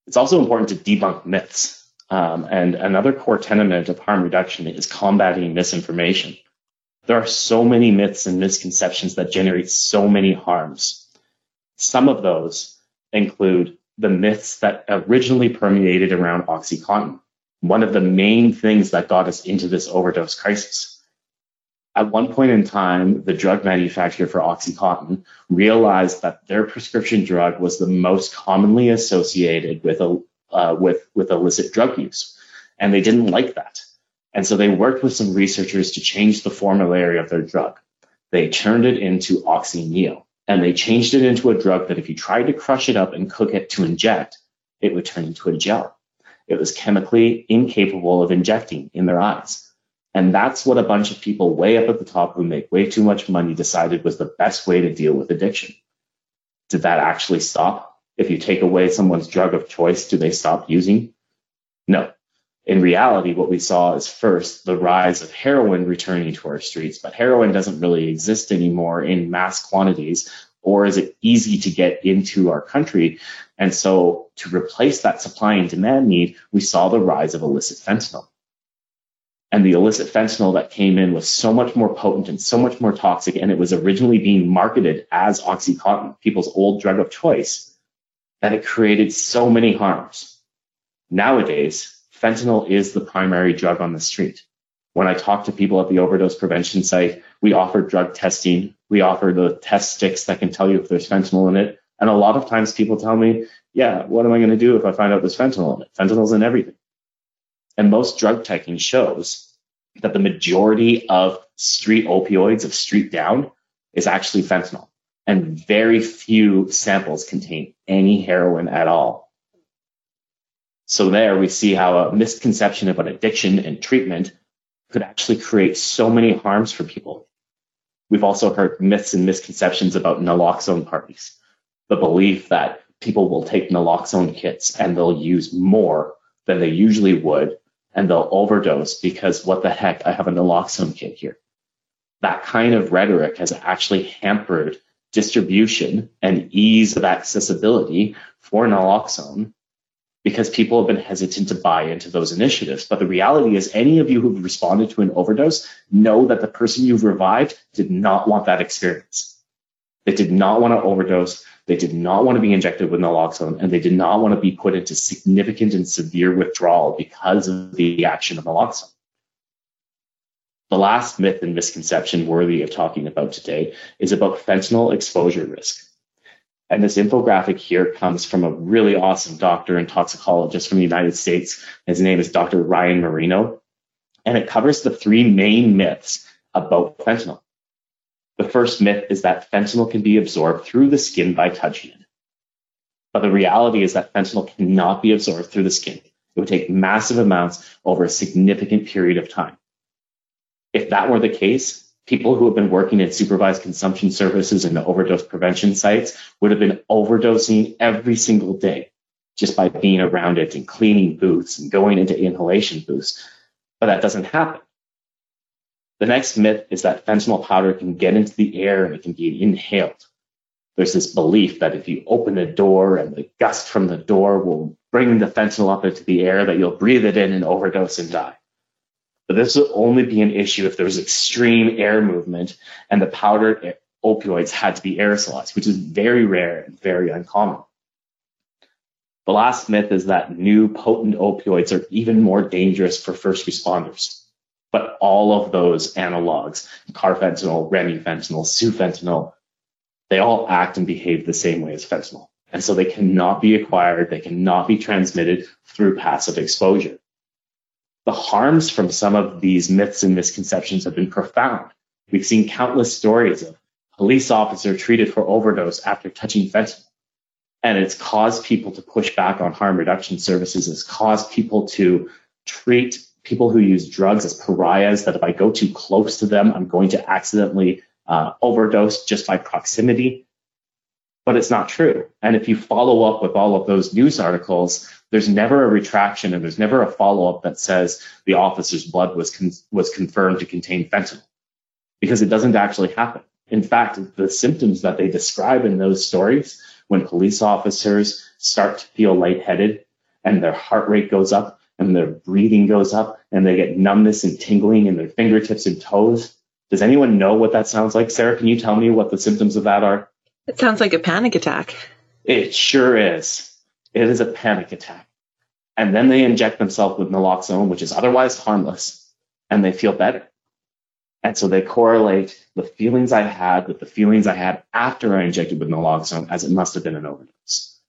[SPEAKER 2] It's also important to debunk myths. Um, and another core tenet of harm reduction is combating misinformation. There are so many myths and misconceptions that generate so many harms. Some of those include the myths that originally permeated around OxyContin, one of the main things that got us into this overdose crisis. At one point in time, the drug manufacturer for OxyContin realized that their prescription drug was the most commonly associated with, a, uh, with, with illicit drug use. And they didn't like that. And so they worked with some researchers to change the formulary of their drug. They turned it into OxyNeo, and they changed it into a drug that if you tried to crush it up and cook it to inject, it would turn into a gel. It was chemically incapable of injecting in their eyes. And that's what a bunch of people way up at the top who make way too much money decided was the best way to deal with addiction. Did that actually stop? If you take away someone's drug of choice, do they stop using? No, in reality, what we saw is first the rise of heroin returning to our streets, but heroin doesn't really exist anymore in mass quantities, or is it easy to get into our country? And so to replace that supply and demand need, we saw the rise of illicit fentanyl. And the illicit fentanyl that came in was so much more potent and so much more toxic, and it was originally being marketed as Oxycontin, people's old drug of choice, that it created so many harms. Nowadays, fentanyl is the primary drug on the street. When I talk to people at the overdose prevention site, we offer drug testing. We offer the test sticks that can tell you if there's fentanyl in it. And a lot of times people tell me, yeah, what am I going to do if I find out there's fentanyl in it? Fentanyl's in everything. And most drug testing shows that the majority of street opioids, of street down, is actually fentanyl. And very few samples contain any heroin at all. So there we see how a misconception about addiction and treatment could actually create so many harms for people. We've also heard myths and misconceptions about naloxone parties. The belief that people will take naloxone kits and they'll use more than they usually would and they'll overdose because what the heck, I have a naloxone kit here. That kind of rhetoric has actually hampered distribution and ease of accessibility for naloxone because people have been hesitant to buy into those initiatives. But the reality is, any of you who've responded to an overdose know that the person you've revived did not want that experience. They did not want to overdose. They did not want to be injected with naloxone, and they did not want to be put into significant and severe withdrawal because of the action of naloxone. The last myth and misconception worthy of talking about today is about fentanyl exposure risk. And this infographic here comes from a really awesome doctor and toxicologist from the United States. His name is Dr. Ryan Marino. And it covers the three main myths about fentanyl. The first myth is that fentanyl can be absorbed through the skin by touching it. But the reality is that fentanyl cannot be absorbed through the skin. It would take massive amounts over a significant period of time. If that were the case, people who have been working in supervised consumption services and overdose prevention sites would have been overdosing every single day just by being around it and cleaning booths and going into inhalation booths. But that doesn't happen. The next myth is that fentanyl powder can get into the air and it can be inhaled. There's this belief that if you open a door and the gust from the door will bring the fentanyl up into the air, that you'll breathe it in and overdose and die. But this would only be an issue if there was extreme air movement and the powdered opioids had to be aerosolized, which is very rare and very uncommon. The last myth is that new potent opioids are even more dangerous for first responders. But all of those analogs, carfentanil, remifentanil, sufentanil, they all act and behave the same way as fentanyl. And so they cannot be acquired, they cannot be transmitted through passive exposure the harms from some of these myths and misconceptions have been profound. We've seen countless stories of police officer treated for overdose after touching fentanyl. And it's caused people to push back on harm reduction services. It's caused people to treat people who use drugs as pariahs, that if I go too close to them, I'm going to accidentally uh, overdose just by proximity. But it's not true. And if you follow up with all of those news articles, there's never a retraction and there's never a follow-up that says the officer's blood was con- was confirmed to contain fentanyl because it doesn't actually happen. In fact, the symptoms that they describe in those stories when police officers start to feel lightheaded and their heart rate goes up and their breathing goes up and they get numbness and tingling in their fingertips and toes. Does anyone know what that sounds like? Sarah, can you tell me what the symptoms of that are?
[SPEAKER 1] It sounds like a panic attack.
[SPEAKER 2] It sure is. It is a panic attack. And then they inject themselves with naloxone, which is otherwise harmless, and they feel better. And so they correlate the feelings I had with the feelings I had after I injected with naloxone as it must have been an overdose.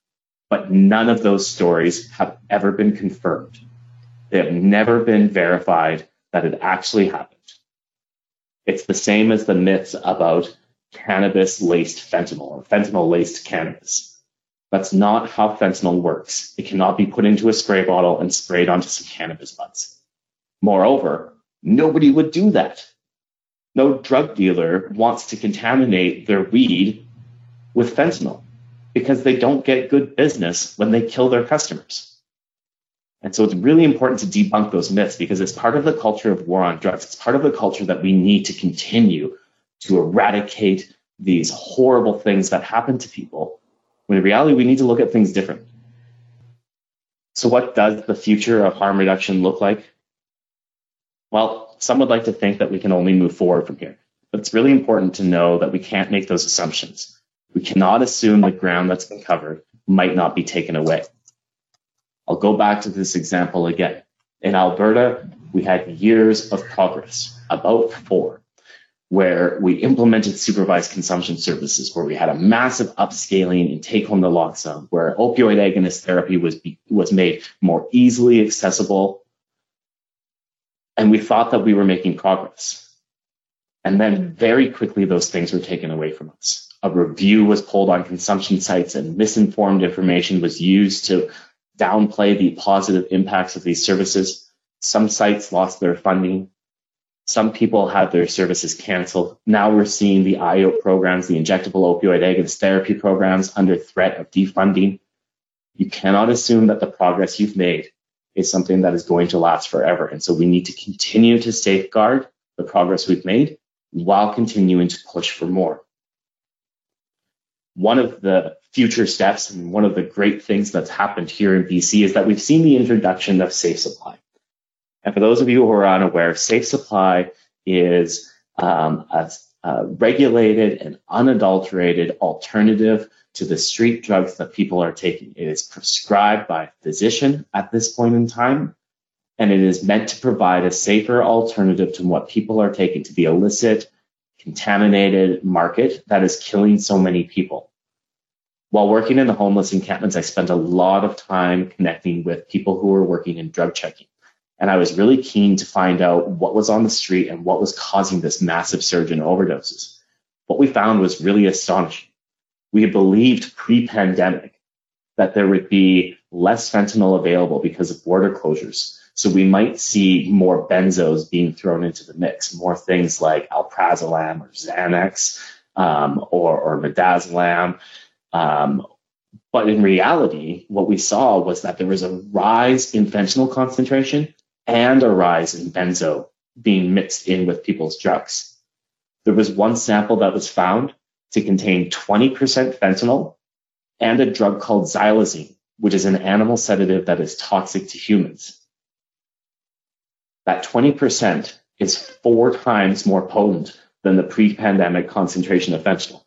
[SPEAKER 2] But none of those stories have ever been confirmed. They have never been verified that it actually happened. It's the same as the myths about cannabis laced fentanyl or fentanyl laced cannabis. That's not how fentanyl works. It cannot be put into a spray bottle and sprayed onto some cannabis buds. Moreover, nobody would do that. No drug dealer wants to contaminate their weed with fentanyl because they don't get good business when they kill their customers. And so it's really important to debunk those myths because it's part of the culture of war on drugs. It's part of the culture that we need to continue to eradicate these horrible things that happen to people when in reality, we need to look at things different. So what does the future of harm reduction look like? Well, some would like to think that we can only move forward from here. But it's really important to know that we can't make those assumptions. We cannot assume the ground that's been covered might not be taken away. I'll go back to this example again. In Alberta, we had years of progress, about four where we implemented supervised consumption services, where we had a massive upscaling in take-home naloxone, where opioid agonist therapy was was made more easily accessible, and we thought that we were making progress. And then mm-hmm. very quickly, those things were taken away from us. A review was pulled on consumption sites, and misinformed information was used to downplay the positive impacts of these services. Some sites lost their funding. Some people had their services canceled. Now we're seeing the IO programs, the injectable opioid agonist therapy programs under threat of defunding. You cannot assume that the progress you've made is something that is going to last forever. And so we need to continue to safeguard the progress we've made while continuing to push for more. one of the future steps and one of the great things that's happened here in BC is that we've seen the introduction of Safe Supply. And for those of you who are unaware, Safe Supply is um, a, a regulated and unadulterated alternative to the street drugs that people are taking. It is prescribed by a physician at this point in time, and it is meant to provide a safer alternative to what people are taking to the illicit, contaminated market that is killing so many people. While working in the homeless encampments, I spent a lot of time connecting with people who were working in drug checking. And I was really keen to find out what was on the street and what was causing this massive surge in overdoses. What we found was really astonishing. We believed pre pandemic that there would be less fentanyl available because of border closures. So we might see more benzos being thrown into the mix, more things like alprazolam or Xanax um, or, or midazolam. Um, but in reality, what we saw was that there was a rise in fentanyl concentration and a rise in benzo being mixed in with people's drugs. There was one sample that was found to contain 20% fentanyl and a drug called xylazine, which is an animal sedative that is toxic to humans. That 20% is four times more potent than the pre-pandemic concentration of fentanyl.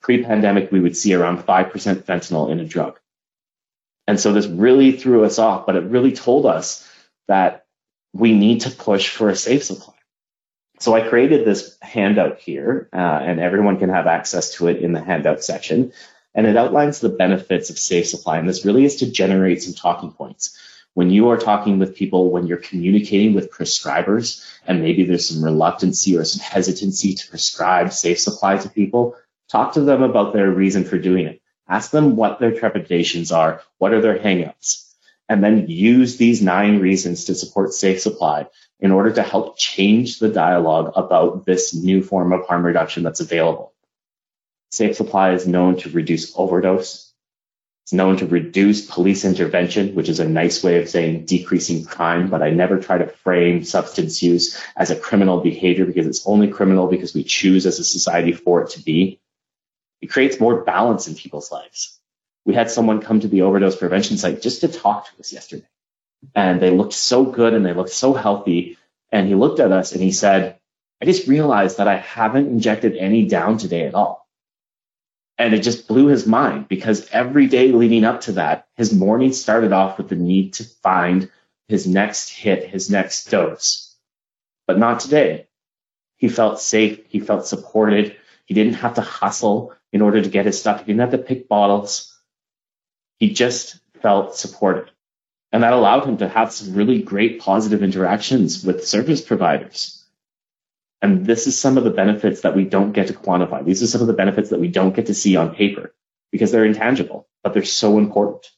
[SPEAKER 2] Pre-pandemic, we would see around 5% fentanyl in a drug. And so this really threw us off, but it really told us that we need to push for a safe supply. So I created this handout here, uh, and everyone can have access to it in the handout section. And it outlines the benefits of safe supply. And this really is to generate some talking points. When you are talking with people, when you're communicating with prescribers, and maybe there's some reluctancy or some hesitancy to prescribe safe supply to people, talk to them about their reason for doing it. Ask them what their trepidations are, what are their hangups, and then use these nine reasons to support safe supply in order to help change the dialogue about this new form of harm reduction that's available. Safe supply is known to reduce overdose, it's known to reduce police intervention, which is a nice way of saying decreasing crime, but I never try to frame substance use as a criminal behavior because it's only criminal because we choose as a society for it to be. It creates more balance in people's lives. We had someone come to the overdose prevention site just to talk to us yesterday. And they looked so good and they looked so healthy. And he looked at us and he said, I just realized that I haven't injected any down today at all. And it just blew his mind because every day leading up to that, his morning started off with the need to find his next hit, his next dose. But not today. He felt safe. He felt supported. He didn't have to hustle in order to get his stuff. He didn't have to pick bottles. He just felt supported. And that allowed him to have some really great positive interactions with service providers. And this is some of the benefits that we don't get to quantify. These are some of the benefits that we don't get to see on paper because they're intangible, but they're so important.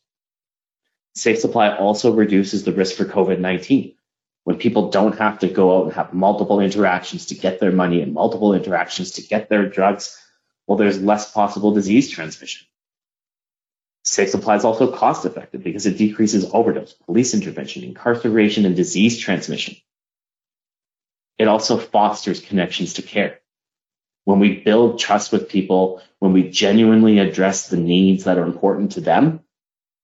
[SPEAKER 2] Safe supply also reduces the risk for COVID-19. When people don't have to go out and have multiple interactions to get their money and multiple interactions to get their drugs, well, there's less possible disease transmission. Safe supply is also cost effective because it decreases overdose, police intervention, incarceration, and disease transmission. It also fosters connections to care. When we build trust with people, when we genuinely address the needs that are important to them,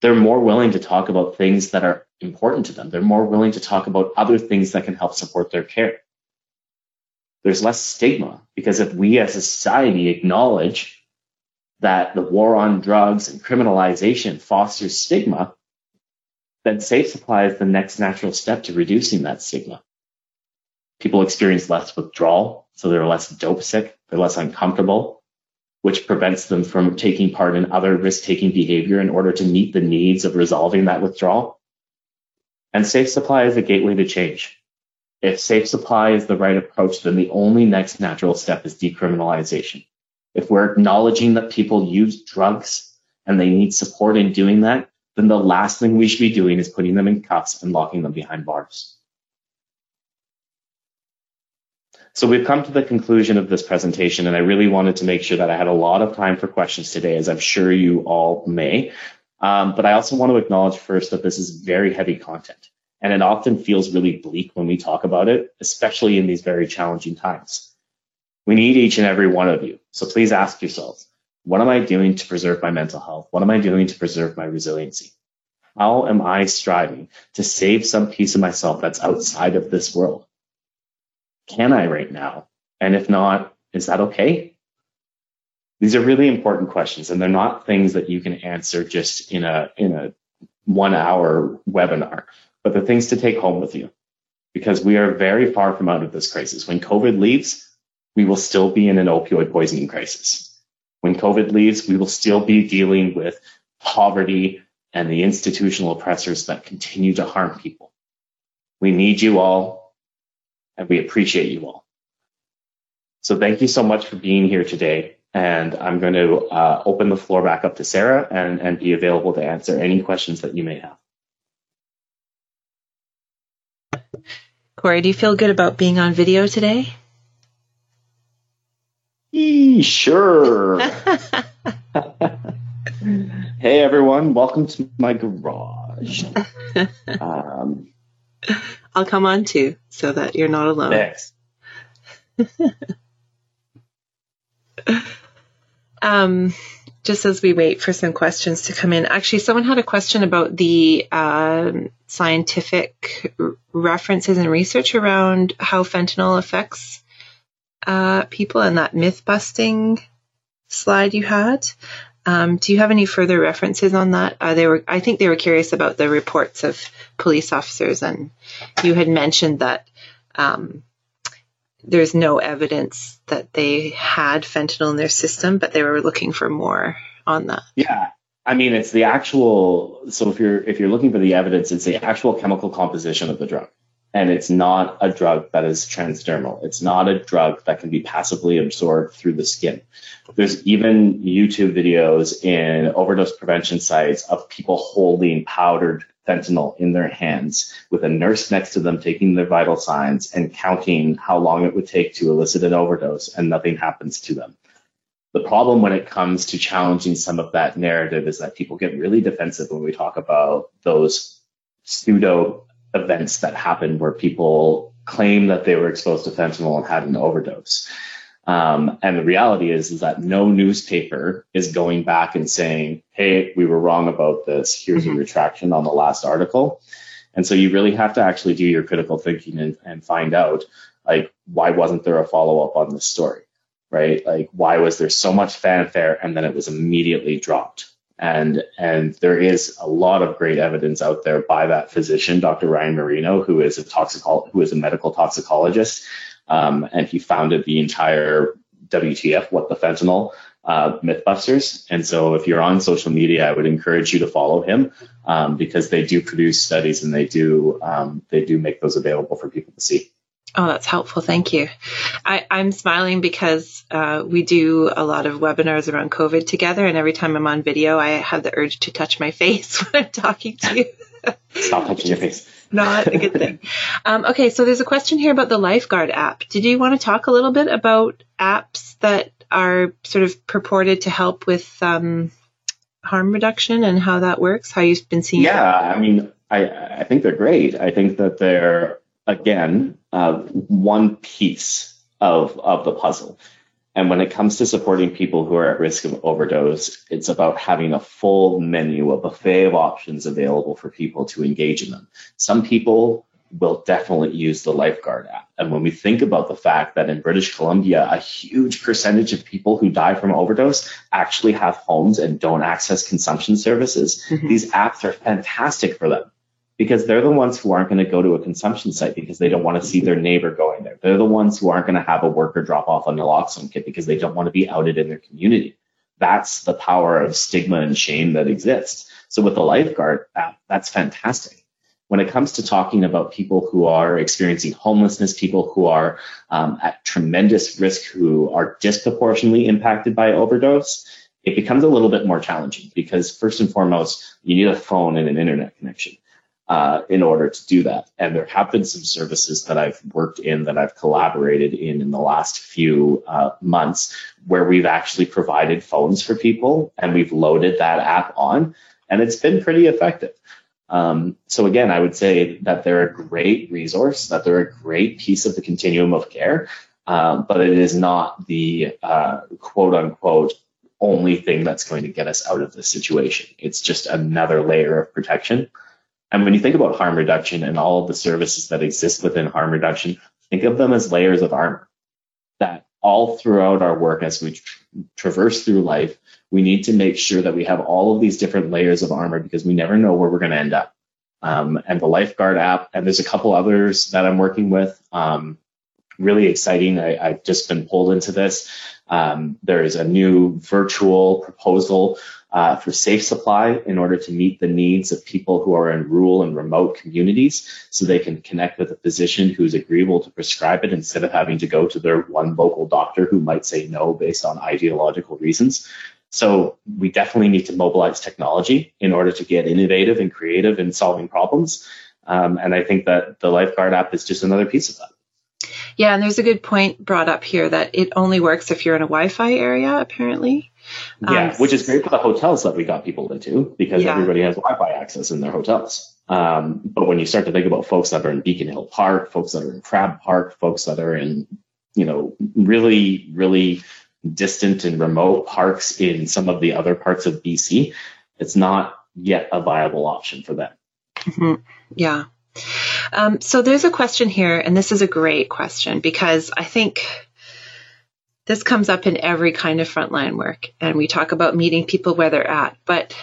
[SPEAKER 2] they're more willing to talk about things that are important to them. They're more willing to talk about other things that can help support their care. There's less stigma because if we as a society acknowledge that the war on drugs and criminalization fosters stigma, then safe supply is the next natural step to reducing that stigma. People experience less withdrawal, so they're less dope sick, they're less uncomfortable, which prevents them from taking part in other risk taking behavior in order to meet the needs of resolving that withdrawal. And safe supply is a gateway to change. If safe supply is the right approach, then the only next natural step is decriminalization. If we're acknowledging that people use drugs and they need support in doing that, then the last thing we should be doing is putting them in cuffs and locking them behind bars. So we've come to the conclusion of this presentation, and I really wanted to make sure that I had a lot of time for questions today, as I'm sure you all may. Um, but I also want to acknowledge first that this is very heavy content, and it often feels really bleak when we talk about it, especially in these very challenging times. We need each and every one of you. So please ask yourselves, What am I doing to preserve my mental health? What am I doing to preserve my resiliency? How am I striving to save some piece of myself that's outside of this world? Can I right now? And if not, is that okay? These are really important questions, and they're not things that you can answer just in a in a one hour webinar, but they're things to take home with you because we are very far from out of this crisis. When COVID leaves, we will still be in an opioid poisoning crisis. When COVID leaves, we will still be dealing with poverty and the institutional oppressors that continue to harm people. We need you all and we appreciate you all. So thank you so much for being here today. And I'm going to uh, open the floor back up to Sarah and, and be available to answer any questions that you may have.
[SPEAKER 1] Corey, do you feel good about being on video today?
[SPEAKER 2] Sure. hey everyone, welcome to my garage.
[SPEAKER 1] Um, I'll come on too, so that you're not alone.
[SPEAKER 2] Thanks.
[SPEAKER 1] um, just as we wait for some questions to come in, actually, someone had a question about the um, scientific references and research around how fentanyl affects uh, people and that myth busting slide you had. Um, do you have any further references on that? Uh, they were, I think they were curious about the reports of police officers, and you had mentioned that um, there's no evidence that they had fentanyl in their system, but they were looking for more on that.
[SPEAKER 2] Yeah. I mean, it's the actual. So if you're if you're looking for the evidence, it's the actual chemical composition of the drug, and it's not a drug that is transdermal. It's not a drug that can be passively absorbed through the skin. There's even YouTube videos in overdose prevention sites of people holding powdered fentanyl in their hands with a nurse next to them taking their vital signs and counting how long it would take to elicit an overdose and nothing happens to them. The problem when it comes to challenging some of that narrative is that people get really defensive when we talk about those pseudo events that happen where people claim that they were exposed to fentanyl and had an overdose. Um, and the reality is, is that no newspaper is going back and saying, hey, we were wrong about this. Here's mm-hmm. a retraction on the last article. And so you really have to actually do your critical thinking and, and find out, like, why wasn't there a follow up on this story? Right? Like, why was there so much fanfare and then it was immediately dropped? And, and there is a lot of great evidence out there by that physician, Dr. Ryan Marino, who is a toxicol, who is a medical toxicologist, um, and he founded the entire WTF, What the Fentanyl, uh, Mythbusters. And so if you're on social media, I would encourage you to follow him um, because they do produce studies and they do um, they do make those available for people to see.
[SPEAKER 1] Oh, that's helpful. Thank you. I, am smiling because uh, we do a lot of webinars around COVID together, and every time I'm on video, I have the urge to touch my face when I'm talking to you.
[SPEAKER 2] Stop touching your face.
[SPEAKER 1] Not a good thing. Um, okay, so there's a question here about the Lifeguard app. Did you want to talk a little bit about apps that are sort of purported to help with um, harm reduction and how that works? How you've been seeing?
[SPEAKER 2] Yeah, I mean, I I think they're great. I think that they're again uh, one piece of of the puzzle. And when it comes to supporting people who are at risk of overdose, it's about having a full menu, a buffet of options available for people to engage in them. Some people will definitely use the lifeguard app. And when we think about the fact that in British Columbia, a huge percentage of people who die from overdose actually have homes and don't access consumption services, mm-hmm. these apps are fantastic for them because they're the ones who aren't going to go to a consumption site because they don't want to see their neighbor going there. They're the ones who aren't going to have a worker drop off a naloxone kit because they don't want to be outed in their community. That's the power of stigma and shame that exists. So with the lifeguard app, that's fantastic. When it comes to talking about people who are experiencing homelessness, people who are um, at tremendous risk, who are disproportionately impacted by overdose, it becomes a little bit more challenging because first and foremost, you need a phone and an internet connection uh, in order to do that. And there have been some services that I've worked in that I've collaborated in in the last few uh, months where we've actually provided phones for people and we've loaded that app on, and it's been pretty effective. Um, so again, I would say that they're a great resource, that they're a great piece of the continuum of care, um, but it is not the uh, quote unquote only thing that's going to get us out of this situation. It's just another layer of protection. And when you think about harm reduction and all of the services that exist within harm reduction, think of them as layers of armor that all throughout our work as we tra- traverse through life, we need to make sure that we have all of these different layers of armor because we never know where we're going to end up. Um, and the Lifeguard app, and there's a couple others that I'm working with. Um, really exciting. I, have just been pulled into this. Um, there is a new virtual proposal uh, for safe supply in order to meet the needs of people who are in rural and remote communities so they can connect with a physician who's agreeable to prescribe it instead of having to go to their one local doctor who might say no based on ideological reasons. So we definitely need to mobilize technology in order to get innovative and creative in solving problems. Um, and I think that the Lifeguard app is just another piece of that.
[SPEAKER 1] Yeah, and there's a good point brought up here that it only works if you're in a Wi-Fi area, apparently.
[SPEAKER 2] Yeah, um, which is great for the hotels that we got people into because yeah. everybody has Wi-Fi access in their hotels. Um, but when you start to think about folks that are in Beacon Hill Park, folks that are in Crab Park, folks that are in, you know, really, really distant and remote parks in some of the other parts of BC, it's not yet a viable option for them.
[SPEAKER 1] Mm-hmm. Yeah. Um, so there's a question here, and this is a great question because I think this comes up in every kind of frontline work, and we talk about meeting people where they're at. But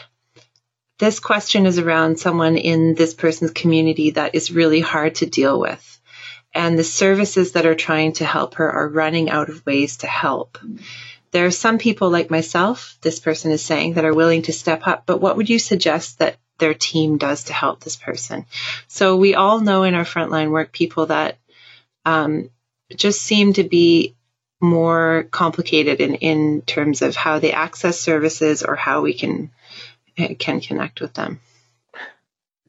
[SPEAKER 1] this question is around someone in this person's community that is really hard to deal with. And the services that are trying to help her are running out of ways to help. There are some people like myself, this person is saying, that are willing to step up, but what would you suggest that their team does to help this person. So we all know in our frontline work people that um, just seem to be more complicated in, in terms of how they access services or how we can can connect with them.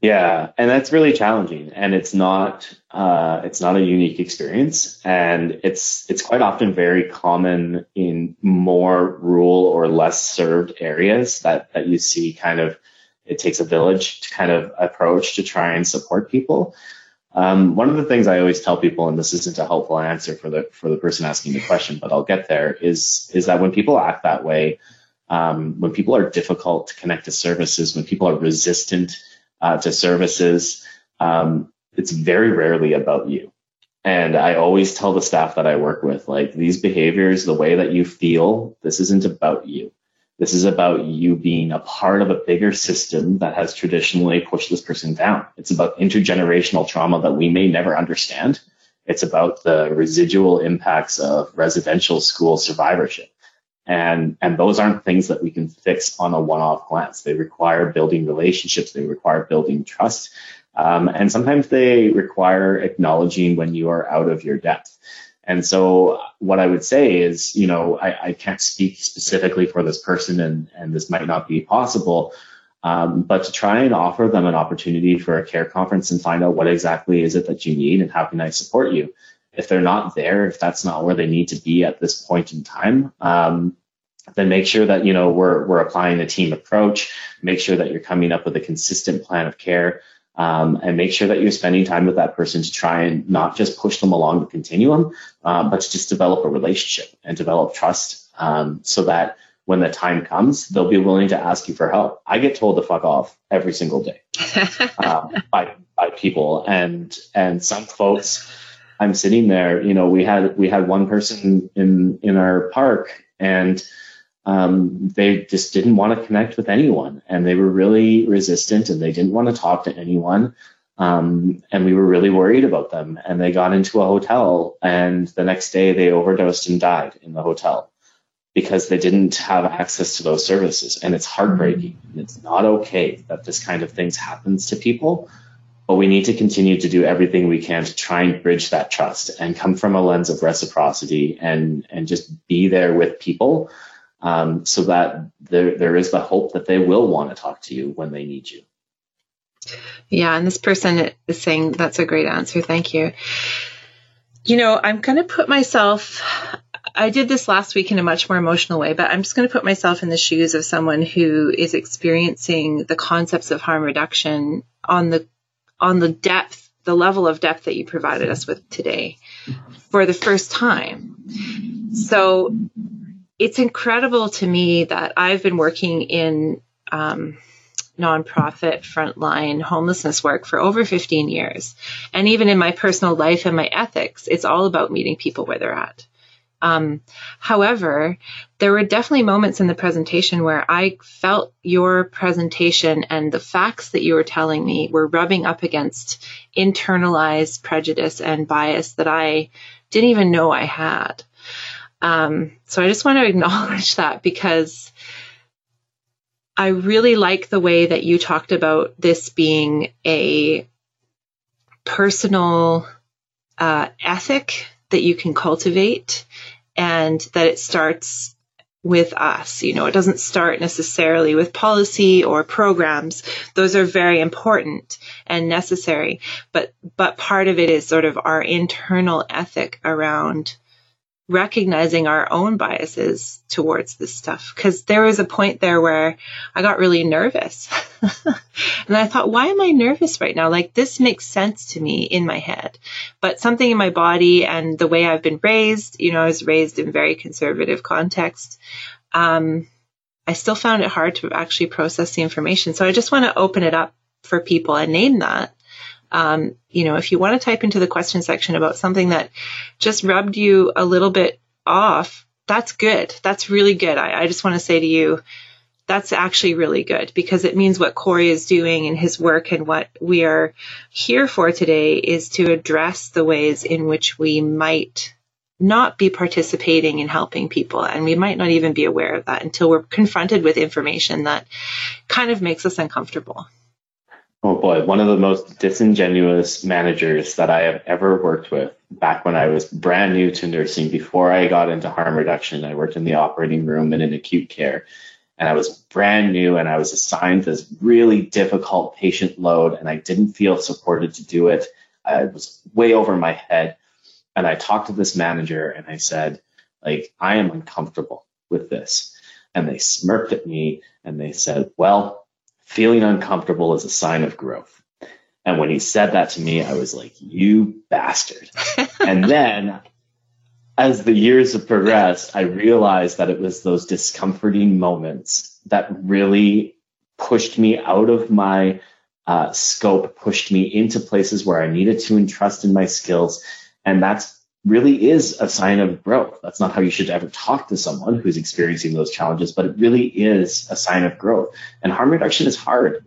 [SPEAKER 2] Yeah, and that's really challenging, and it's not uh, it's not a unique experience, and it's it's quite often very common in more rural or less served areas that that you see kind of it takes a village to kind of approach to try and support people. Um, one of the things I always tell people, and this isn't a helpful answer for the for the person asking the question, but I'll get there, is is that when people act that way, um, when people are difficult to connect to services, when people are resistant uh, to services, um, it's very rarely about you. And I always tell the staff that I work with, like these behaviors, the way that you feel, this isn't about you. This is about you being a part of a bigger system that has traditionally pushed this person down. It's about intergenerational trauma that we may never understand. It's about the residual impacts of residential school survivorship. And, and those aren't things that we can fix on a one-off glance. They require building relationships. They require building trust. Um, and sometimes they require acknowledging when you are out of your depth. And so what I would say is, you know, I, I can't speak specifically for this person and, and this might not be possible, um, but to try and offer them an opportunity for a care conference and find out what exactly is it that you need and how can I support you. If they're not there, if that's not where they need to be at this point in time, um, then make sure that you know we're we're applying a team approach. Make sure that you're coming up with a consistent plan of care um, and make sure that you're spending time with that person to try and not just push them along the continuum, uh, but to just develop a relationship and develop trust um, so that when the time comes, they'll be willing to ask you for help. I get told to fuck off every single day um, by by people, and and some folks. I'm sitting there, you know, we had we had one person in in our park, and um, they just didn't want to connect with anyone and they were really resistant and they didn't want to talk to anyone. Um, and we were really worried about them. And they got into a hotel and the next day they overdosed and died in the hotel because they didn't have access to those services. And it's heartbreaking. And it's not okay that this kind of things happens to people. But we need to continue to do everything we can to try and bridge that trust and come from a lens of reciprocity and, and just be there with people um, so that there, there is the hope that they will want to talk to you when they need you.
[SPEAKER 1] Yeah, and this person is saying that's a great answer. Thank you. You know, I'm going to put myself, I did this last week in a much more emotional way, but I'm just going to put myself in the shoes of someone who is experiencing the concepts of harm reduction on the on the depth, the level of depth that you provided us with today for the first time. So it's incredible to me that I've been working in um, nonprofit frontline homelessness work for over 15 years. And even in my personal life and my ethics, it's all about meeting people where they're at. Um, however, there were definitely moments in the presentation where I felt your presentation and the facts that you were telling me were rubbing up against internalized prejudice and bias that I didn't even know I had. Um, so I just want to acknowledge that because I really like the way that you talked about this being a personal uh, ethic that you can cultivate and that it starts with us. You know, it doesn't start necessarily with policy or programs. Those are very important and necessary, but, but part of it is sort of our internal ethic around recognizing our own biases towards this stuff. Cause there was a point there where I got really nervous. and I thought, why am I nervous right now? Like this makes sense to me in my head, but something in my body and the way I've been raised, you know, I was raised in very conservative context. Um, I still found it hard to actually process the information. So I just want to open it up for people and name that um, you know, if you want to type into the question section about something that just rubbed you a little bit off, that's good. That's really good. I, I just want to say to you, that's actually really good because it means what Corey is doing in his work and what we are here for today is to address the ways in which we might not be participating in helping people. And we might not even be aware of that until we're confronted with information that kind of makes us uncomfortable.
[SPEAKER 2] Oh boy, one of the most disingenuous managers that I have ever worked with back when I was brand new to nursing before I got into harm reduction. I worked in the operating room and in acute care. And I was brand new and I was assigned this really difficult patient load and I didn't feel supported to do it. I was way over my head. And I talked to this manager and I said, like, I am uncomfortable with this. And they smirked at me and they said, well, feeling uncomfortable is a sign of growth. And when he said that to me, I was like, you bastard. and then as the years have progressed, I realized that it was those discomforting moments that really pushed me out of my uh, scope, pushed me into places where I needed to entrust in my skills. And that's really is a sign of growth. That's not how you should ever talk to someone who's experiencing those challenges, but it really is a sign of growth. And harm reduction is hard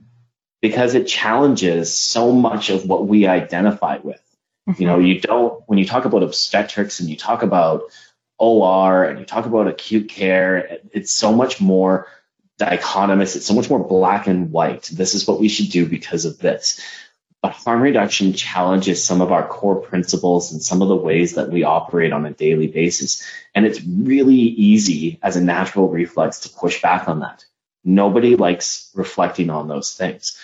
[SPEAKER 2] because it challenges so much of what we identify with. Mm-hmm. You know, you don't, when you talk about obstetrics and you talk about OR and you talk about acute care, it's so much more dichotomous. It's so much more black and white. This is what we should do because of this. But harm reduction challenges some of our core principles and some of the ways that we operate on a daily basis. And it's really easy as a natural reflex to push back on that. Nobody likes reflecting on those things.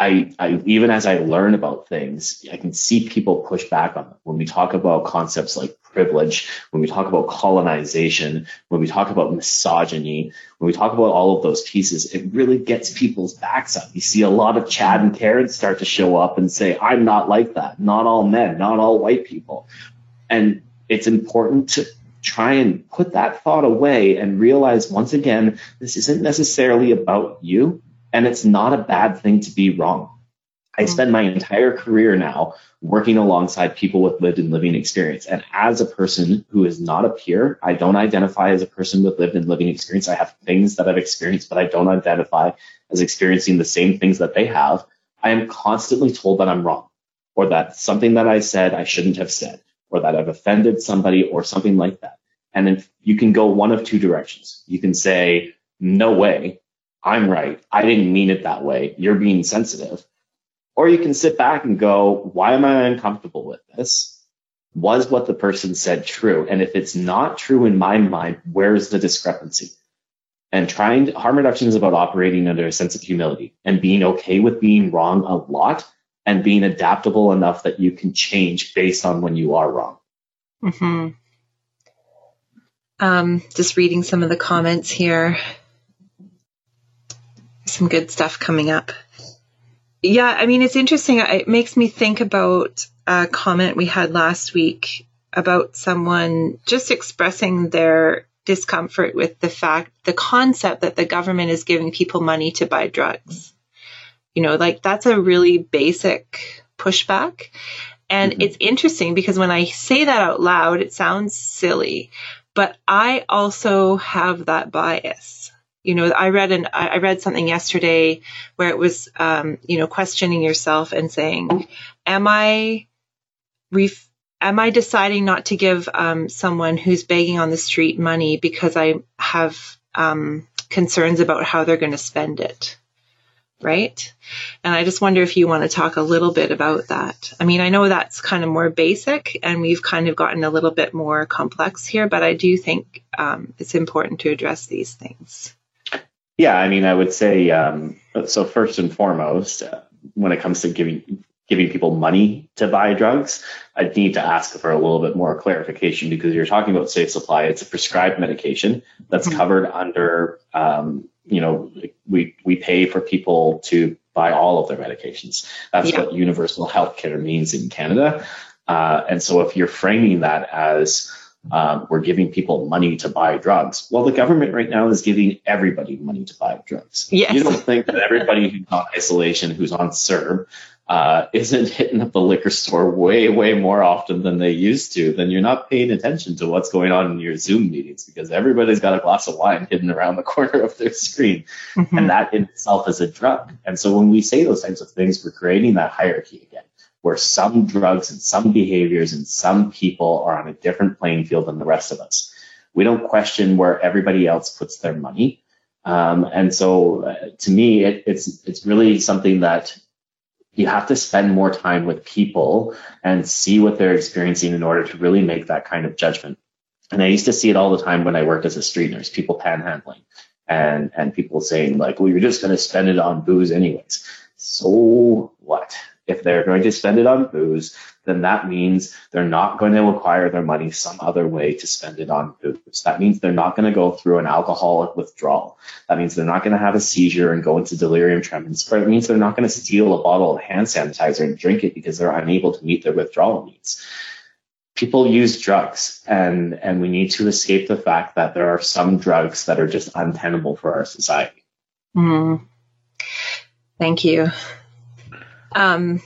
[SPEAKER 2] I, I, even as I learn about things, I can see people push back on them. When we talk about concepts like privilege, when we talk about colonization, when we talk about misogyny, when we talk about all of those pieces, it really gets people's backs up. You see a lot of Chad and Karen start to show up and say, I'm not like that. Not all men, not all white people. And it's important to try and put that thought away and realize once again, this isn't necessarily about you. And it's not a bad thing to be wrong. I mm-hmm. spend my entire career now working alongside people with lived and living experience. And as a person who is not a peer, I don't identify as a person with lived and living experience. I have things that I've experienced, but I don't identify as experiencing the same things that they have. I am constantly told that I'm wrong or that something that I said I shouldn't have said or that I've offended somebody or something like that. And then you can go one of two directions. You can say, no way. I'm right. I didn't mean it that way. You're being sensitive. Or you can sit back and go, why am I uncomfortable with this? Was what the person said true? And if it's not true in my mind, where's the discrepancy? And trying to, harm reduction is about operating under a sense of humility and being okay with being wrong a lot and being adaptable enough that you can change based on when you are wrong.
[SPEAKER 1] Mm-hmm. Um, just reading some of the comments here some good stuff coming up. Yeah, I mean, it's interesting. It makes me think about a comment we had last week about someone just expressing their discomfort with the fact, the concept that the government is giving people money to buy drugs. You know, like that's a really basic pushback. And mm-hmm. it's interesting because when I say that out loud, it sounds silly, but I also have that bias. You know, I read an I read something yesterday where it was, um, you know, questioning yourself and saying, "Am I ref- am I deciding not to give um, someone who's begging on the street money because I have um, concerns about how they're going to spend it? Right. And I just wonder if you want to talk a little bit about that. I mean, I know that's kind of more basic and we've kind of gotten a little bit more complex here, but I do think um, it's important to address these things.
[SPEAKER 2] Yeah, I mean, I would say um, so. First and foremost, uh, when it comes to giving giving people money to buy drugs, I need to ask for a little bit more clarification because you're talking about safe supply. It's a prescribed medication that's mm-hmm. covered under, um, you know, we we pay for people to buy all of their medications. That's yeah. what universal health care means in Canada. Uh, and so if you're framing that as um, we're giving people money to buy drugs. Well, the government right now is giving everybody money to buy drugs.
[SPEAKER 1] Yes.
[SPEAKER 2] You don't think that everybody who's on isolation, who's on CERB, uh, isn't hitting up the liquor store way, way more often than they used to, then you're not paying attention to what's going on in your Zoom meetings because everybody's got a glass of wine hidden around the corner of their screen. Mm-hmm. And that in itself is a drug. And so when we say those types of things, we're creating that hierarchy again, where some drugs and some behaviors and some people are on a different playing field than the rest of us. We don't question where everybody else puts their money. Um, and so uh, to me, it, it's, it's really something that you have to spend more time with people and see what they're experiencing in order to really make that kind of judgment. And I used to see it all the time when I worked as a street nurse, people panhandling and, and people saying like, well, you're just going to spend it on booze anyways. So what? If they're going to spend it on booze, then that means they're not going to acquire their money some other way to spend it on booze. That means they're not going to go through an alcoholic withdrawal. That means they're not going to have a seizure and go into delirium tremens. Or it means they're not going to steal a bottle of hand sanitizer and drink it because they're unable to meet their withdrawal needs. People use drugs and, and we need to escape the fact that there are some drugs that are just untenable for our society.
[SPEAKER 1] Mm. Thank you. Um,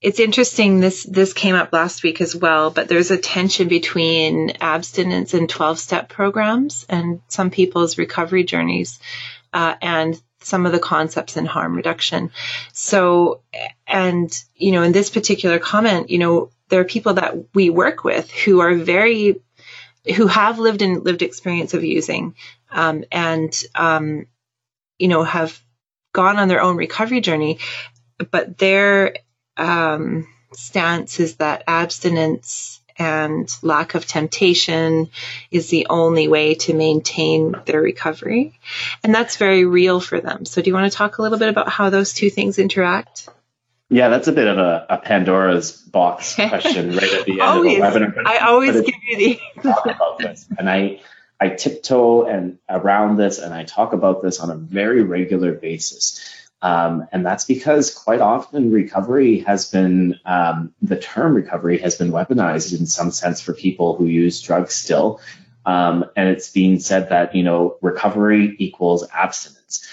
[SPEAKER 1] it's interesting this this came up last week as well but there's a tension between abstinence and 12 step programs and some people's recovery journeys uh, and some of the concepts in harm reduction. So and you know in this particular comment you know there are people that we work with who are very who have lived in lived experience of using um, and um, you know have gone on their own recovery journey but they're um, stance is that abstinence and lack of temptation is the only way to maintain their recovery. And that's very real for them. So, do you want to talk a little bit about how those two things interact?
[SPEAKER 2] Yeah, that's a bit of a, a Pandora's box question right at the end always, of the webinar.
[SPEAKER 1] I always give you the
[SPEAKER 2] and I I tiptoe and around this, and I talk about this on a very regular basis. Um, and that's because quite often recovery has been, um, the term recovery has been weaponized in some sense for people who use drugs still. Um, and it's being said that, you know, recovery equals abstinence.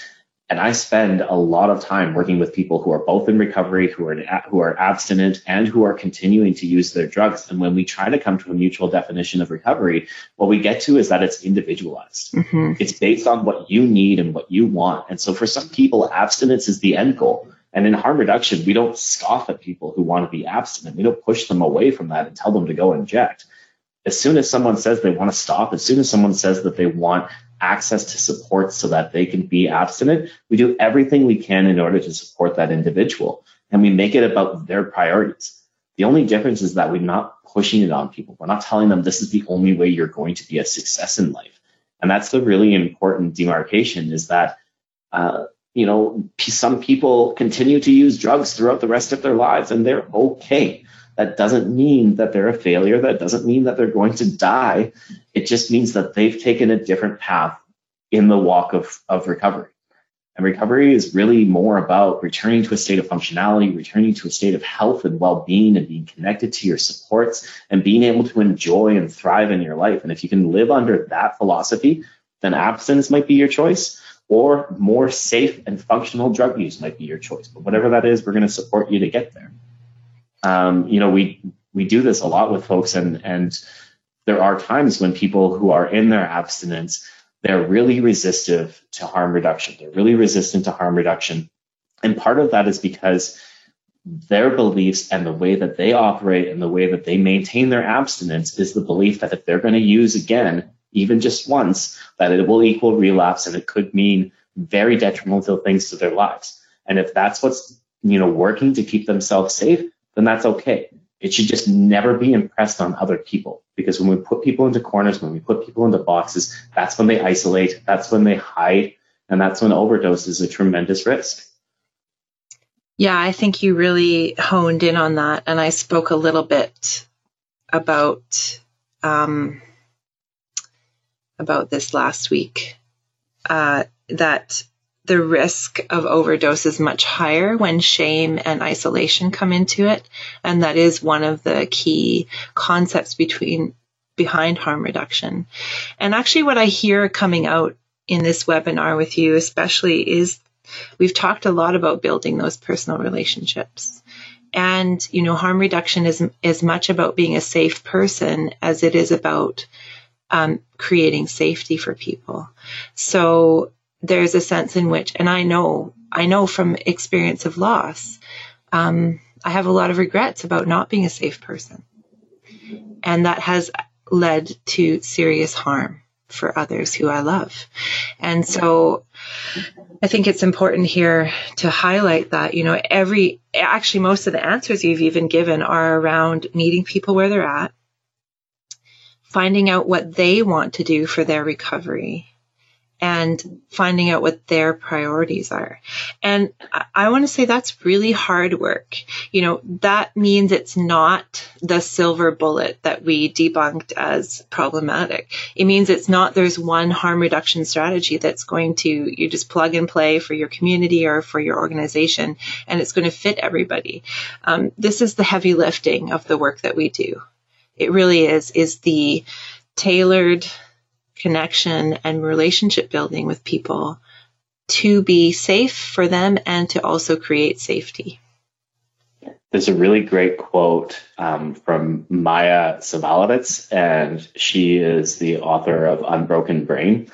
[SPEAKER 2] And I spend a lot of time working with people who are both in recovery, who are who are abstinent, and who are continuing to use their drugs. And when we try to come to a mutual definition of recovery, what we get to is that it's individualized. Mm-hmm. It's based on what you need and what you want. And so for some people, abstinence is the end goal. And in harm reduction, we don't scoff at people who want to be abstinent. We don't push them away from that and tell them to go inject. As soon as someone says they want to stop, as soon as someone says that they want access to support so that they can be abstinent, we do everything we can in order to support that individual. And we make it about their priorities. The only difference is that we're not pushing it on people. We're not telling them this is the only way you're going to be a success in life. And that's the really important demarcation is that, uh, you know, some people continue to use drugs throughout the rest of their lives and they're okay. That doesn't mean that they're a failure. That doesn't mean that they're going to die. It just means that they've taken a different path in the walk of, of recovery. And recovery is really more about returning to a state of functionality, returning to a state of health and well being, and being connected to your supports and being able to enjoy and thrive in your life. And if you can live under that philosophy, then abstinence might be your choice, or more safe and functional drug use might be your choice. But whatever that is, we're going to support you to get there. Um, you know, we we do this a lot with folks, and and there are times when people who are in their abstinence they're really resistive to harm reduction. They're really resistant to harm reduction. And part of that is because their beliefs and the way that they operate and the way that they maintain their abstinence is the belief that if they're going to use again, even just once, that it will equal relapse and it could mean very detrimental things to their lives. And if that's what's, you know, working to keep themselves safe, then that's okay. It should just never be impressed on other people because when we put people into corners, when we put people into boxes, that's when they isolate, that's when they hide, and that's when overdose is a tremendous risk.
[SPEAKER 1] Yeah, I think you really honed in on that, and I spoke a little bit about um, about this last week. Uh, that the risk of overdose is much higher when shame and isolation come into it. And that is one of the key concepts between behind harm reduction. And actually what I hear coming out in this webinar with you especially is we've talked a lot about building those personal relationships. And, you know, harm reduction is as much about being a safe person as it is about um, creating safety for people. So there's a sense in which, and I know, I know from experience of loss, um, I have a lot of regrets about not being a safe person. And that has led to serious harm for others who I love. And so I think it's important here to highlight that, you know, every, actually, most of the answers you've even given are around meeting people where they're at, finding out what they want to do for their recovery, and finding out what their priorities are. And I, I want to say that's really hard work. You know, that means it's not the silver bullet that we debunked as problematic. It means it's not there's one harm reduction strategy that's going to, you just plug and play for your community or for your organization and it's going to fit everybody. Um, this is the heavy lifting of the work that we do. It really is, is the tailored connection and relationship building with people to be safe for them and to also create safety.
[SPEAKER 2] There's a really great quote um, from Maia Szalavitz, and she is the author of Unbroken Brain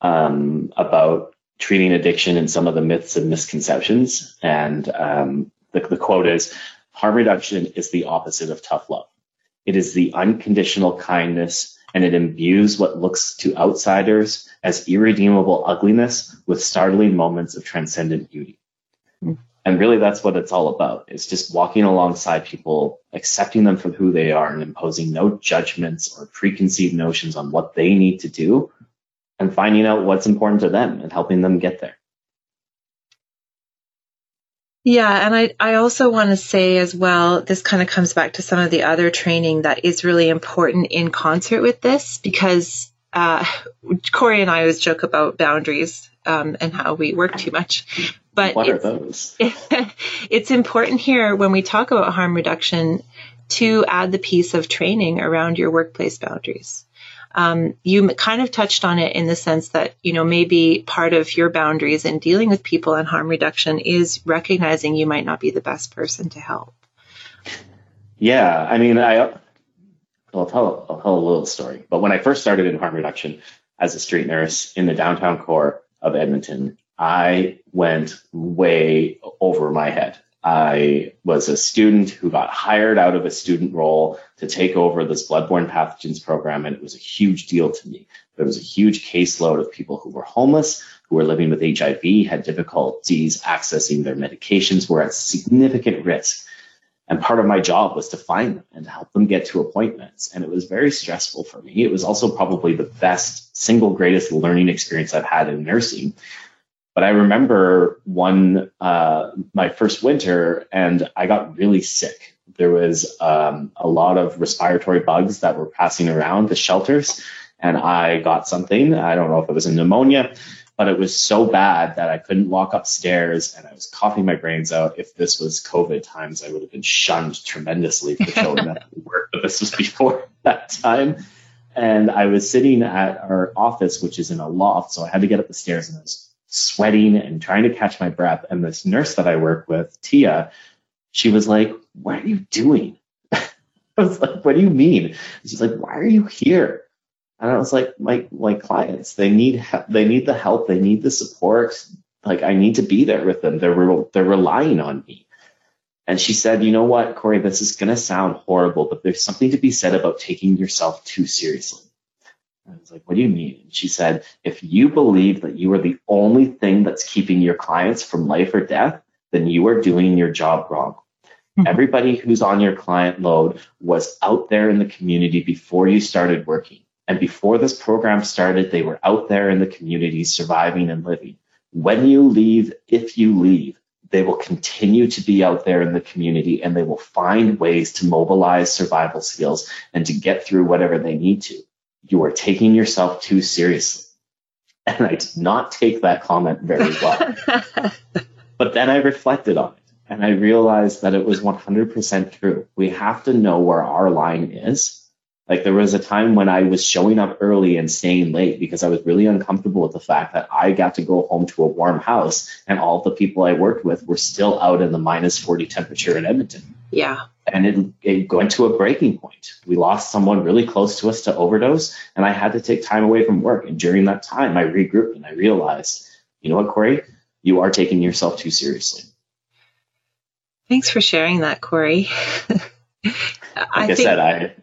[SPEAKER 2] um, about treating addiction and some of the myths and misconceptions. And um, the, the quote is Harm reduction is the opposite of tough love. It is the unconditional kindness and it imbues what looks to outsiders as irredeemable ugliness with startling moments of transcendent beauty. Mm. And really, that's what it's all about. It's just walking alongside people, accepting them for who they are, and imposing no judgments or preconceived notions on what they need to do, and finding out what's important to them and helping them get there.
[SPEAKER 1] Yeah, and I, I also want to say as well, this kind of comes back to some of the other training that is really important in concert with this because uh, Corey and I always joke about boundaries um, and how we work too much.
[SPEAKER 2] But what are those?
[SPEAKER 1] it's important here when we talk about harm reduction to add the piece of training around your workplace boundaries. Um, you kind of touched on it in the sense that, you know, maybe part of your boundaries in dealing with people and harm reduction is recognizing you might not be the best person to help.
[SPEAKER 2] Yeah. I mean, I, I'll tell, I'll tell a little story. But when I first started in harm reduction as a street nurse in the downtown core of Edmonton, I went way over my head. I was a student who got hired out of a student role to take over this bloodborne pathogens program, and it was a huge deal to me. There was a huge caseload of people who were homeless, who were living with HIV, had difficulties accessing their medications, were at significant risk. And part of my job was to find them and to help them get to appointments. And it was very stressful for me. It was also probably the best, single greatest learning experience I've had in nursing but I remember one, uh, my first winter, and I got really sick. There was um, a lot of respiratory bugs that were passing around the shelters, and I got something. I don't know if it was a pneumonia, but it was so bad that I couldn't walk upstairs and I was coughing my brains out. If this was COVID times, I would have been shunned tremendously for showing up to work, but this was before that time. And I was sitting at our office, which is in a loft, so I had to get up the stairs and I was sweating and trying to catch my breath. And this nurse that I work with, Tia, she was like, What are you doing? I was like, What do you mean? She's like, Why are you here? And I was like, my my clients, they need help. they need the help, they need the support. Like I need to be there with them. They're re- they're relying on me. And she said, you know what, Corey, this is going to sound horrible, but there's something to be said about taking yourself too seriously. I was like, what do you mean? And she said, if you believe that you are the only thing that's keeping your clients from life or death, then you are doing your job wrong. Mm-hmm. Everybody who's on your client load was out there in the community before you started working. And before this program started, they were out there in the community surviving and living. When you leave, if you leave, they will continue to be out there in the community and they will find ways to mobilize survival skills and to get through whatever they need to. You are taking yourself too seriously. And I did not take that comment very well. but then I reflected on it and I realized that it was 100% true. We have to know where our line is like there was a time when I was showing up early and staying late because I was really uncomfortable with the fact that I got to go home to a warm house and all the people I worked with were still out in the minus 40 temperature in Edmonton.
[SPEAKER 1] Yeah.
[SPEAKER 2] And it, it went to a breaking point. We lost someone really close to us to overdose and I had to take time away from work. And during that time, I regrouped and I realized, you know what, Corey, you are taking yourself too seriously.
[SPEAKER 1] Thanks for sharing that, Corey.
[SPEAKER 2] like I, I think- said, I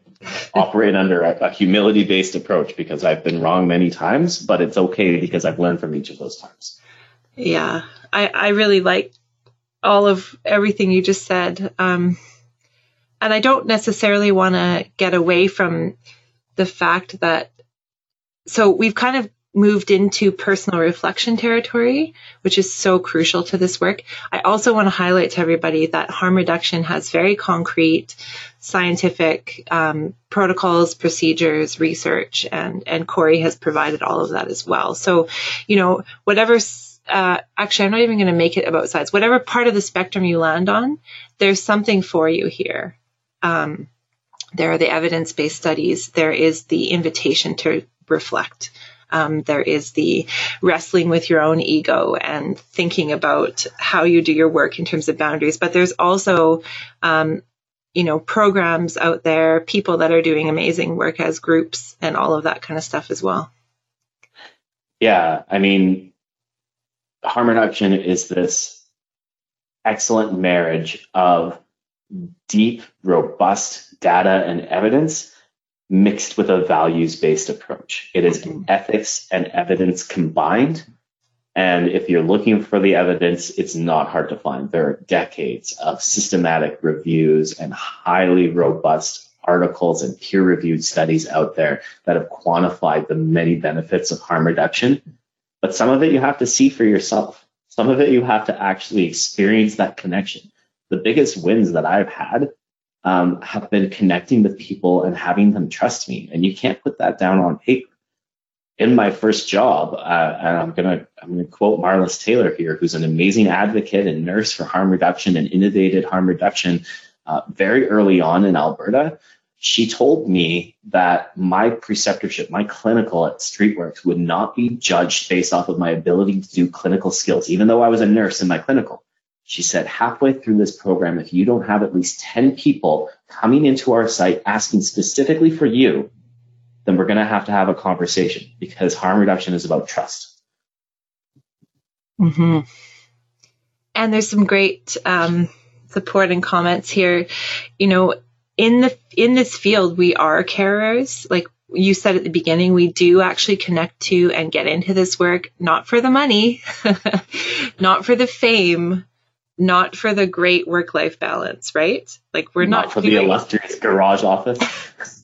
[SPEAKER 2] operate under a, a humility based approach because I've been wrong many times, but it's okay because I've learned from each of those times.
[SPEAKER 1] Yeah, I, I really like all of everything you just said. Um, and I don't necessarily want to get away from the fact that, so we've kind of moved into personal reflection territory, which is so crucial to this work. I also want to highlight to everybody that harm reduction has very concrete scientific um, protocols, procedures, research, and and Corey has provided all of that as well. So, you know, whatever. Uh, actually, I'm not even going to make it about size. Whatever part of the spectrum you land on, there's something for you here. Um, there are the evidence-based studies. There is the invitation to reflect. Um, there is the wrestling with your own ego and thinking about how you do your work in terms of boundaries. But there's also, um, you know, programs out there, people that are doing amazing work as groups and all of that kind of stuff as well.
[SPEAKER 2] Yeah. I mean, harm reduction is this excellent marriage of deep, robust data and evidence mixed with a values based approach. It is mm-hmm. ethics and evidence combined. And if you're looking for the evidence, it's not hard to find. There are decades of systematic reviews and highly robust articles and peer reviewed studies out there that have quantified the many benefits of harm reduction. But some of it you have to see for yourself. Some of it you have to actually experience that connection. The biggest wins that I've had um, have been connecting with people and having them trust me. And you can't put that down on paper. In my first job, uh, and I'm gonna I'm gonna quote Marliss Taylor here, who's an amazing advocate and nurse for harm reduction and innovated harm reduction. Uh, very early on in Alberta, she told me that my preceptorship, my clinical at Streetworks, would not be judged based off of my ability to do clinical skills, even though I was a nurse in my clinical. She said, halfway through this program, if you don't have at least 10 people coming into our site asking specifically for you, then we're going to have to have a conversation because harm reduction is about trust.
[SPEAKER 1] Mm-hmm. And there's some great um, support and comments here. You know, in the in this field, we are carers. Like you said at the beginning, we do actually connect to and get into this work not for the money, not for the fame, not for the great work life balance, right? Like we're not,
[SPEAKER 2] not for doing, the illustrious garage office.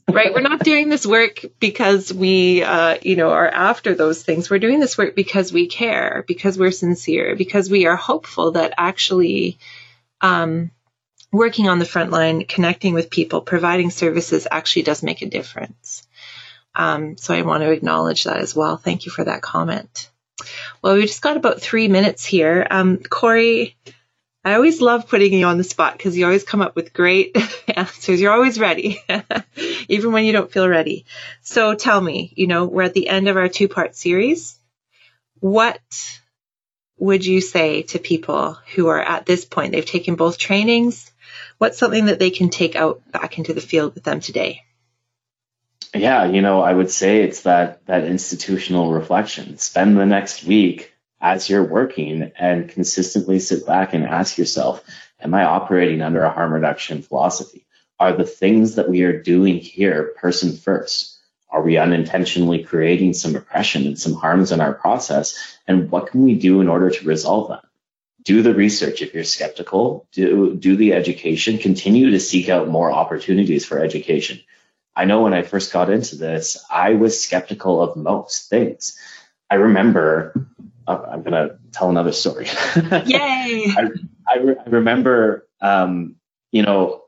[SPEAKER 1] right. We're not doing this work because we, uh, you know, are after those things. We're doing this work because we care, because we're sincere, because we are hopeful that actually, um, working on the front line, connecting with people, providing services actually does make a difference. Um, so I want to acknowledge that as well. Thank you for that comment. Well, we just got about three minutes here. Um, Corey, I always love putting you on the spot because you always come up with great answers. You're always ready, even when you don't feel ready. So tell me, you know, we're at the end of our two part series. What would you say to people who are at this point? They've taken both trainings. What's something that they can take out back into the field with them today?
[SPEAKER 2] Yeah, you know, I would say it's that that institutional reflection. Spend the next week as you're working and consistently sit back and ask yourself, am I operating under a harm reduction philosophy? Are the things that we are doing here person first? Are we unintentionally creating some oppression and some harms in our process? And what can we do in order to resolve that? Do the research if you're skeptical, do, do the education, continue to seek out more opportunities for education. I know when I first got into this, I was skeptical of most things. I remember I'm going to tell another story.
[SPEAKER 1] Yay!
[SPEAKER 2] I, I, re- I remember, um, you know,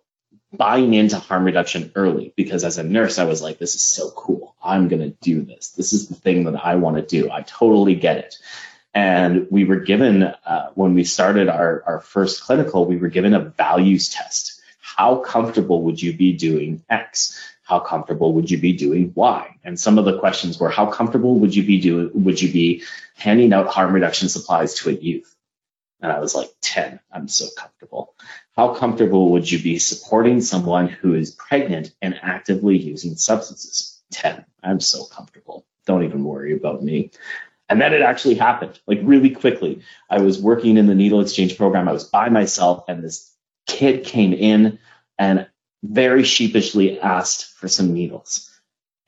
[SPEAKER 2] buying into harm reduction early because as a nurse, I was like, this is so cool. I'm going to do this. This is the thing that I want to do. I totally get it. And we were given, uh, when we started our, our first clinical, we were given a values test. How comfortable would you be doing X? How comfortable would you be doing why? And some of the questions were, how comfortable would you be doing, would you be handing out harm reduction supplies to a youth? And I was like, 10, I'm so comfortable. How comfortable would you be supporting someone who is pregnant and actively using substances? 10, I'm so comfortable. Don't even worry about me. And then it actually happened, like really quickly. I was working in the needle exchange program. I was by myself, and this kid came in, and very sheepishly asked for some needles.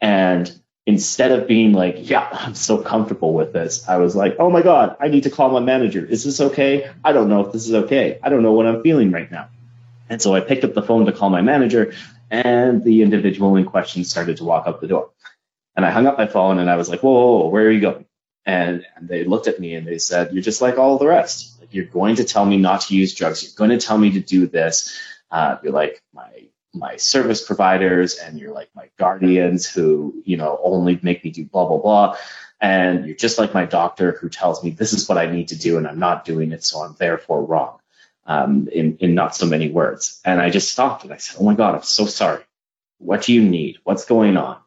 [SPEAKER 2] And instead of being like, yeah, I'm so comfortable with this, I was like, oh my God, I need to call my manager. Is this okay? I don't know if this is okay. I don't know what I'm feeling right now. And so I picked up the phone to call my manager, and the individual in question started to walk up the door. And I hung up my phone and I was like, whoa, whoa, whoa where are you going? And, and they looked at me and they said, you're just like all the rest. Like, you're going to tell me not to use drugs. You're going to tell me to do this. Uh, you're like my my service providers and you're like my guardians who, you know, only make me do blah, blah, blah. And you're just like my doctor who tells me this is what I need to do and I'm not doing it. So I'm therefore wrong um, in, in not so many words. And I just stopped and I said, Oh my God, I'm so sorry. What do you need? What's going on?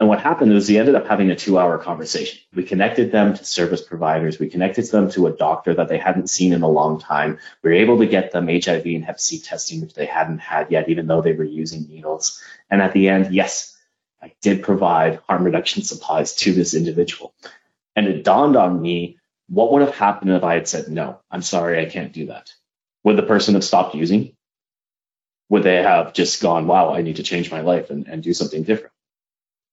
[SPEAKER 2] And what happened was we ended up having a two hour conversation. We connected them to service providers. We connected them to a doctor that they hadn't seen in a long time. We were able to get them HIV and Hep C testing, which they hadn't had yet, even though they were using needles. And at the end, yes, I did provide harm reduction supplies to this individual. And it dawned on me, what would have happened if I had said, no, I'm sorry, I can't do that? Would the person have stopped using? Would they have just gone, wow, I need to change my life and, and do something different?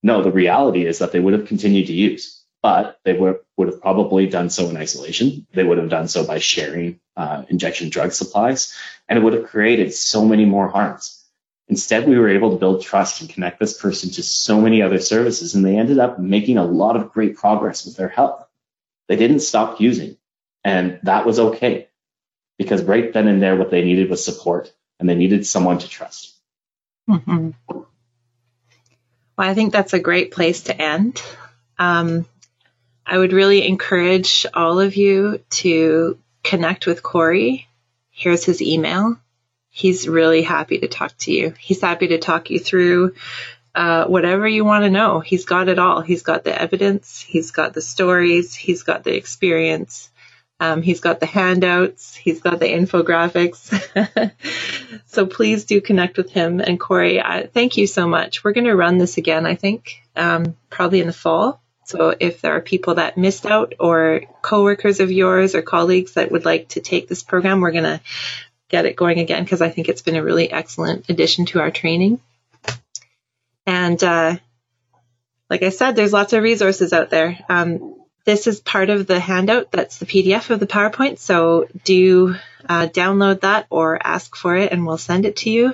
[SPEAKER 2] No, the reality is that they would have continued to use, but they would, would have probably done so in isolation. They would have done so by sharing uh, injection drug supplies, and it would have created so many more harms. Instead, we were able to build trust and connect this person to so many other services, and they ended up making a lot of great progress with their health. They didn't stop using, and that was okay because right then and there, what they needed was support, and they needed someone to trust.
[SPEAKER 1] Mm-hmm. Well, I think that's a great place to end. Um, I would really encourage all of you to connect with Corey. Here's his email. He's really happy to talk to you. He's happy to talk you through uh, whatever you want to know. He's got it all. He's got the evidence, he's got the stories, he's got the experience. Um, he's got the handouts, he's got the infographics. so please do connect with him. And Corey, I, thank you so much. We're going to run this again, I think, um, probably in the fall. So if there are people that missed out or coworkers of yours or colleagues that would like to take this program, we're going to get it going again because I think it's been a really excellent addition to our training. And uh, like I said, there's lots of resources out there. Um, this is part of the handout. That's the PDF of the PowerPoint. So do uh, download that or ask for it and we'll send it to you.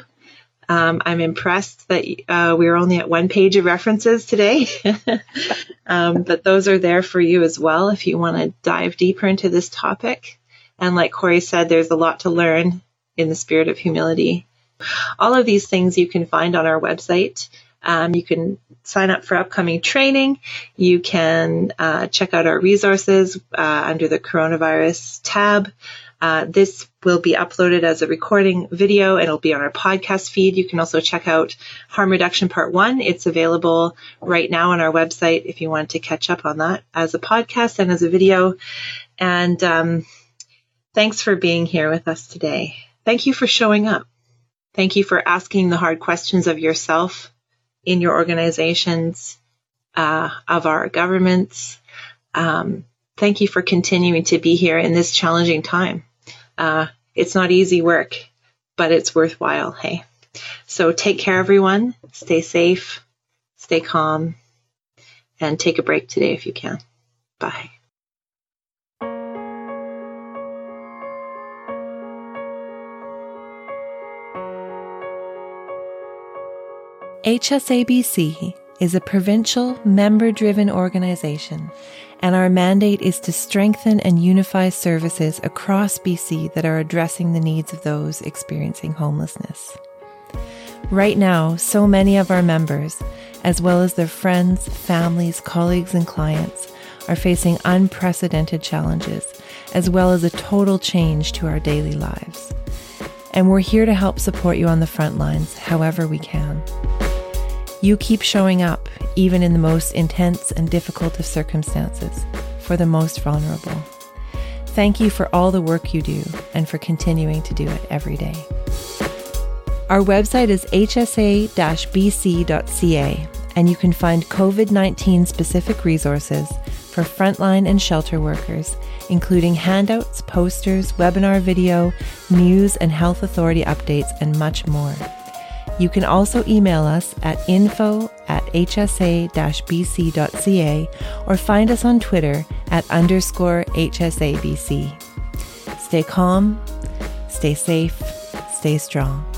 [SPEAKER 1] Um, I'm impressed that uh, we are only at one page of references today, um, but those are there for you as well if you want to dive deeper into this topic. And like Corey said, there's a lot to learn in the spirit of humility. All of these things you can find on our website. Um, you can
[SPEAKER 3] sign up for upcoming training. You can uh, check out our resources uh, under the coronavirus tab. Uh, this will be uploaded as a recording video and it'll be on our podcast feed. You can also check out Harm Reduction Part 1. It's available right now on our website if you want to catch up on that as a podcast and as a video. And um, thanks for being here with us today. Thank you for showing up. Thank you for asking the hard questions of yourself in your organizations, uh, of our governments. Um, thank you for continuing to be here in this challenging time. Uh, it's not easy work, but it's worthwhile. Hey, so take care, everyone. Stay safe, stay calm, and take a break today if you can. Bye.
[SPEAKER 1] HSABC is a provincial, member driven organization, and our mandate is to strengthen and unify services across BC that are addressing the needs of those experiencing homelessness. Right now, so many of our members, as well as their friends, families, colleagues, and clients, are facing unprecedented challenges, as well as a total change to our daily lives. And we're here to help support you on the front lines however we can. You keep showing up, even in the most intense and difficult of circumstances, for the most vulnerable. Thank you for all the work you do and for continuing to do it every day. Our website is hsa bc.ca, and you can find COVID 19 specific resources for frontline and shelter workers, including handouts, posters, webinar video, news and health authority updates, and much more. You can also email us at info at hsa-bc.ca or find us on Twitter at underscore HSABC. Stay calm, stay safe, stay strong.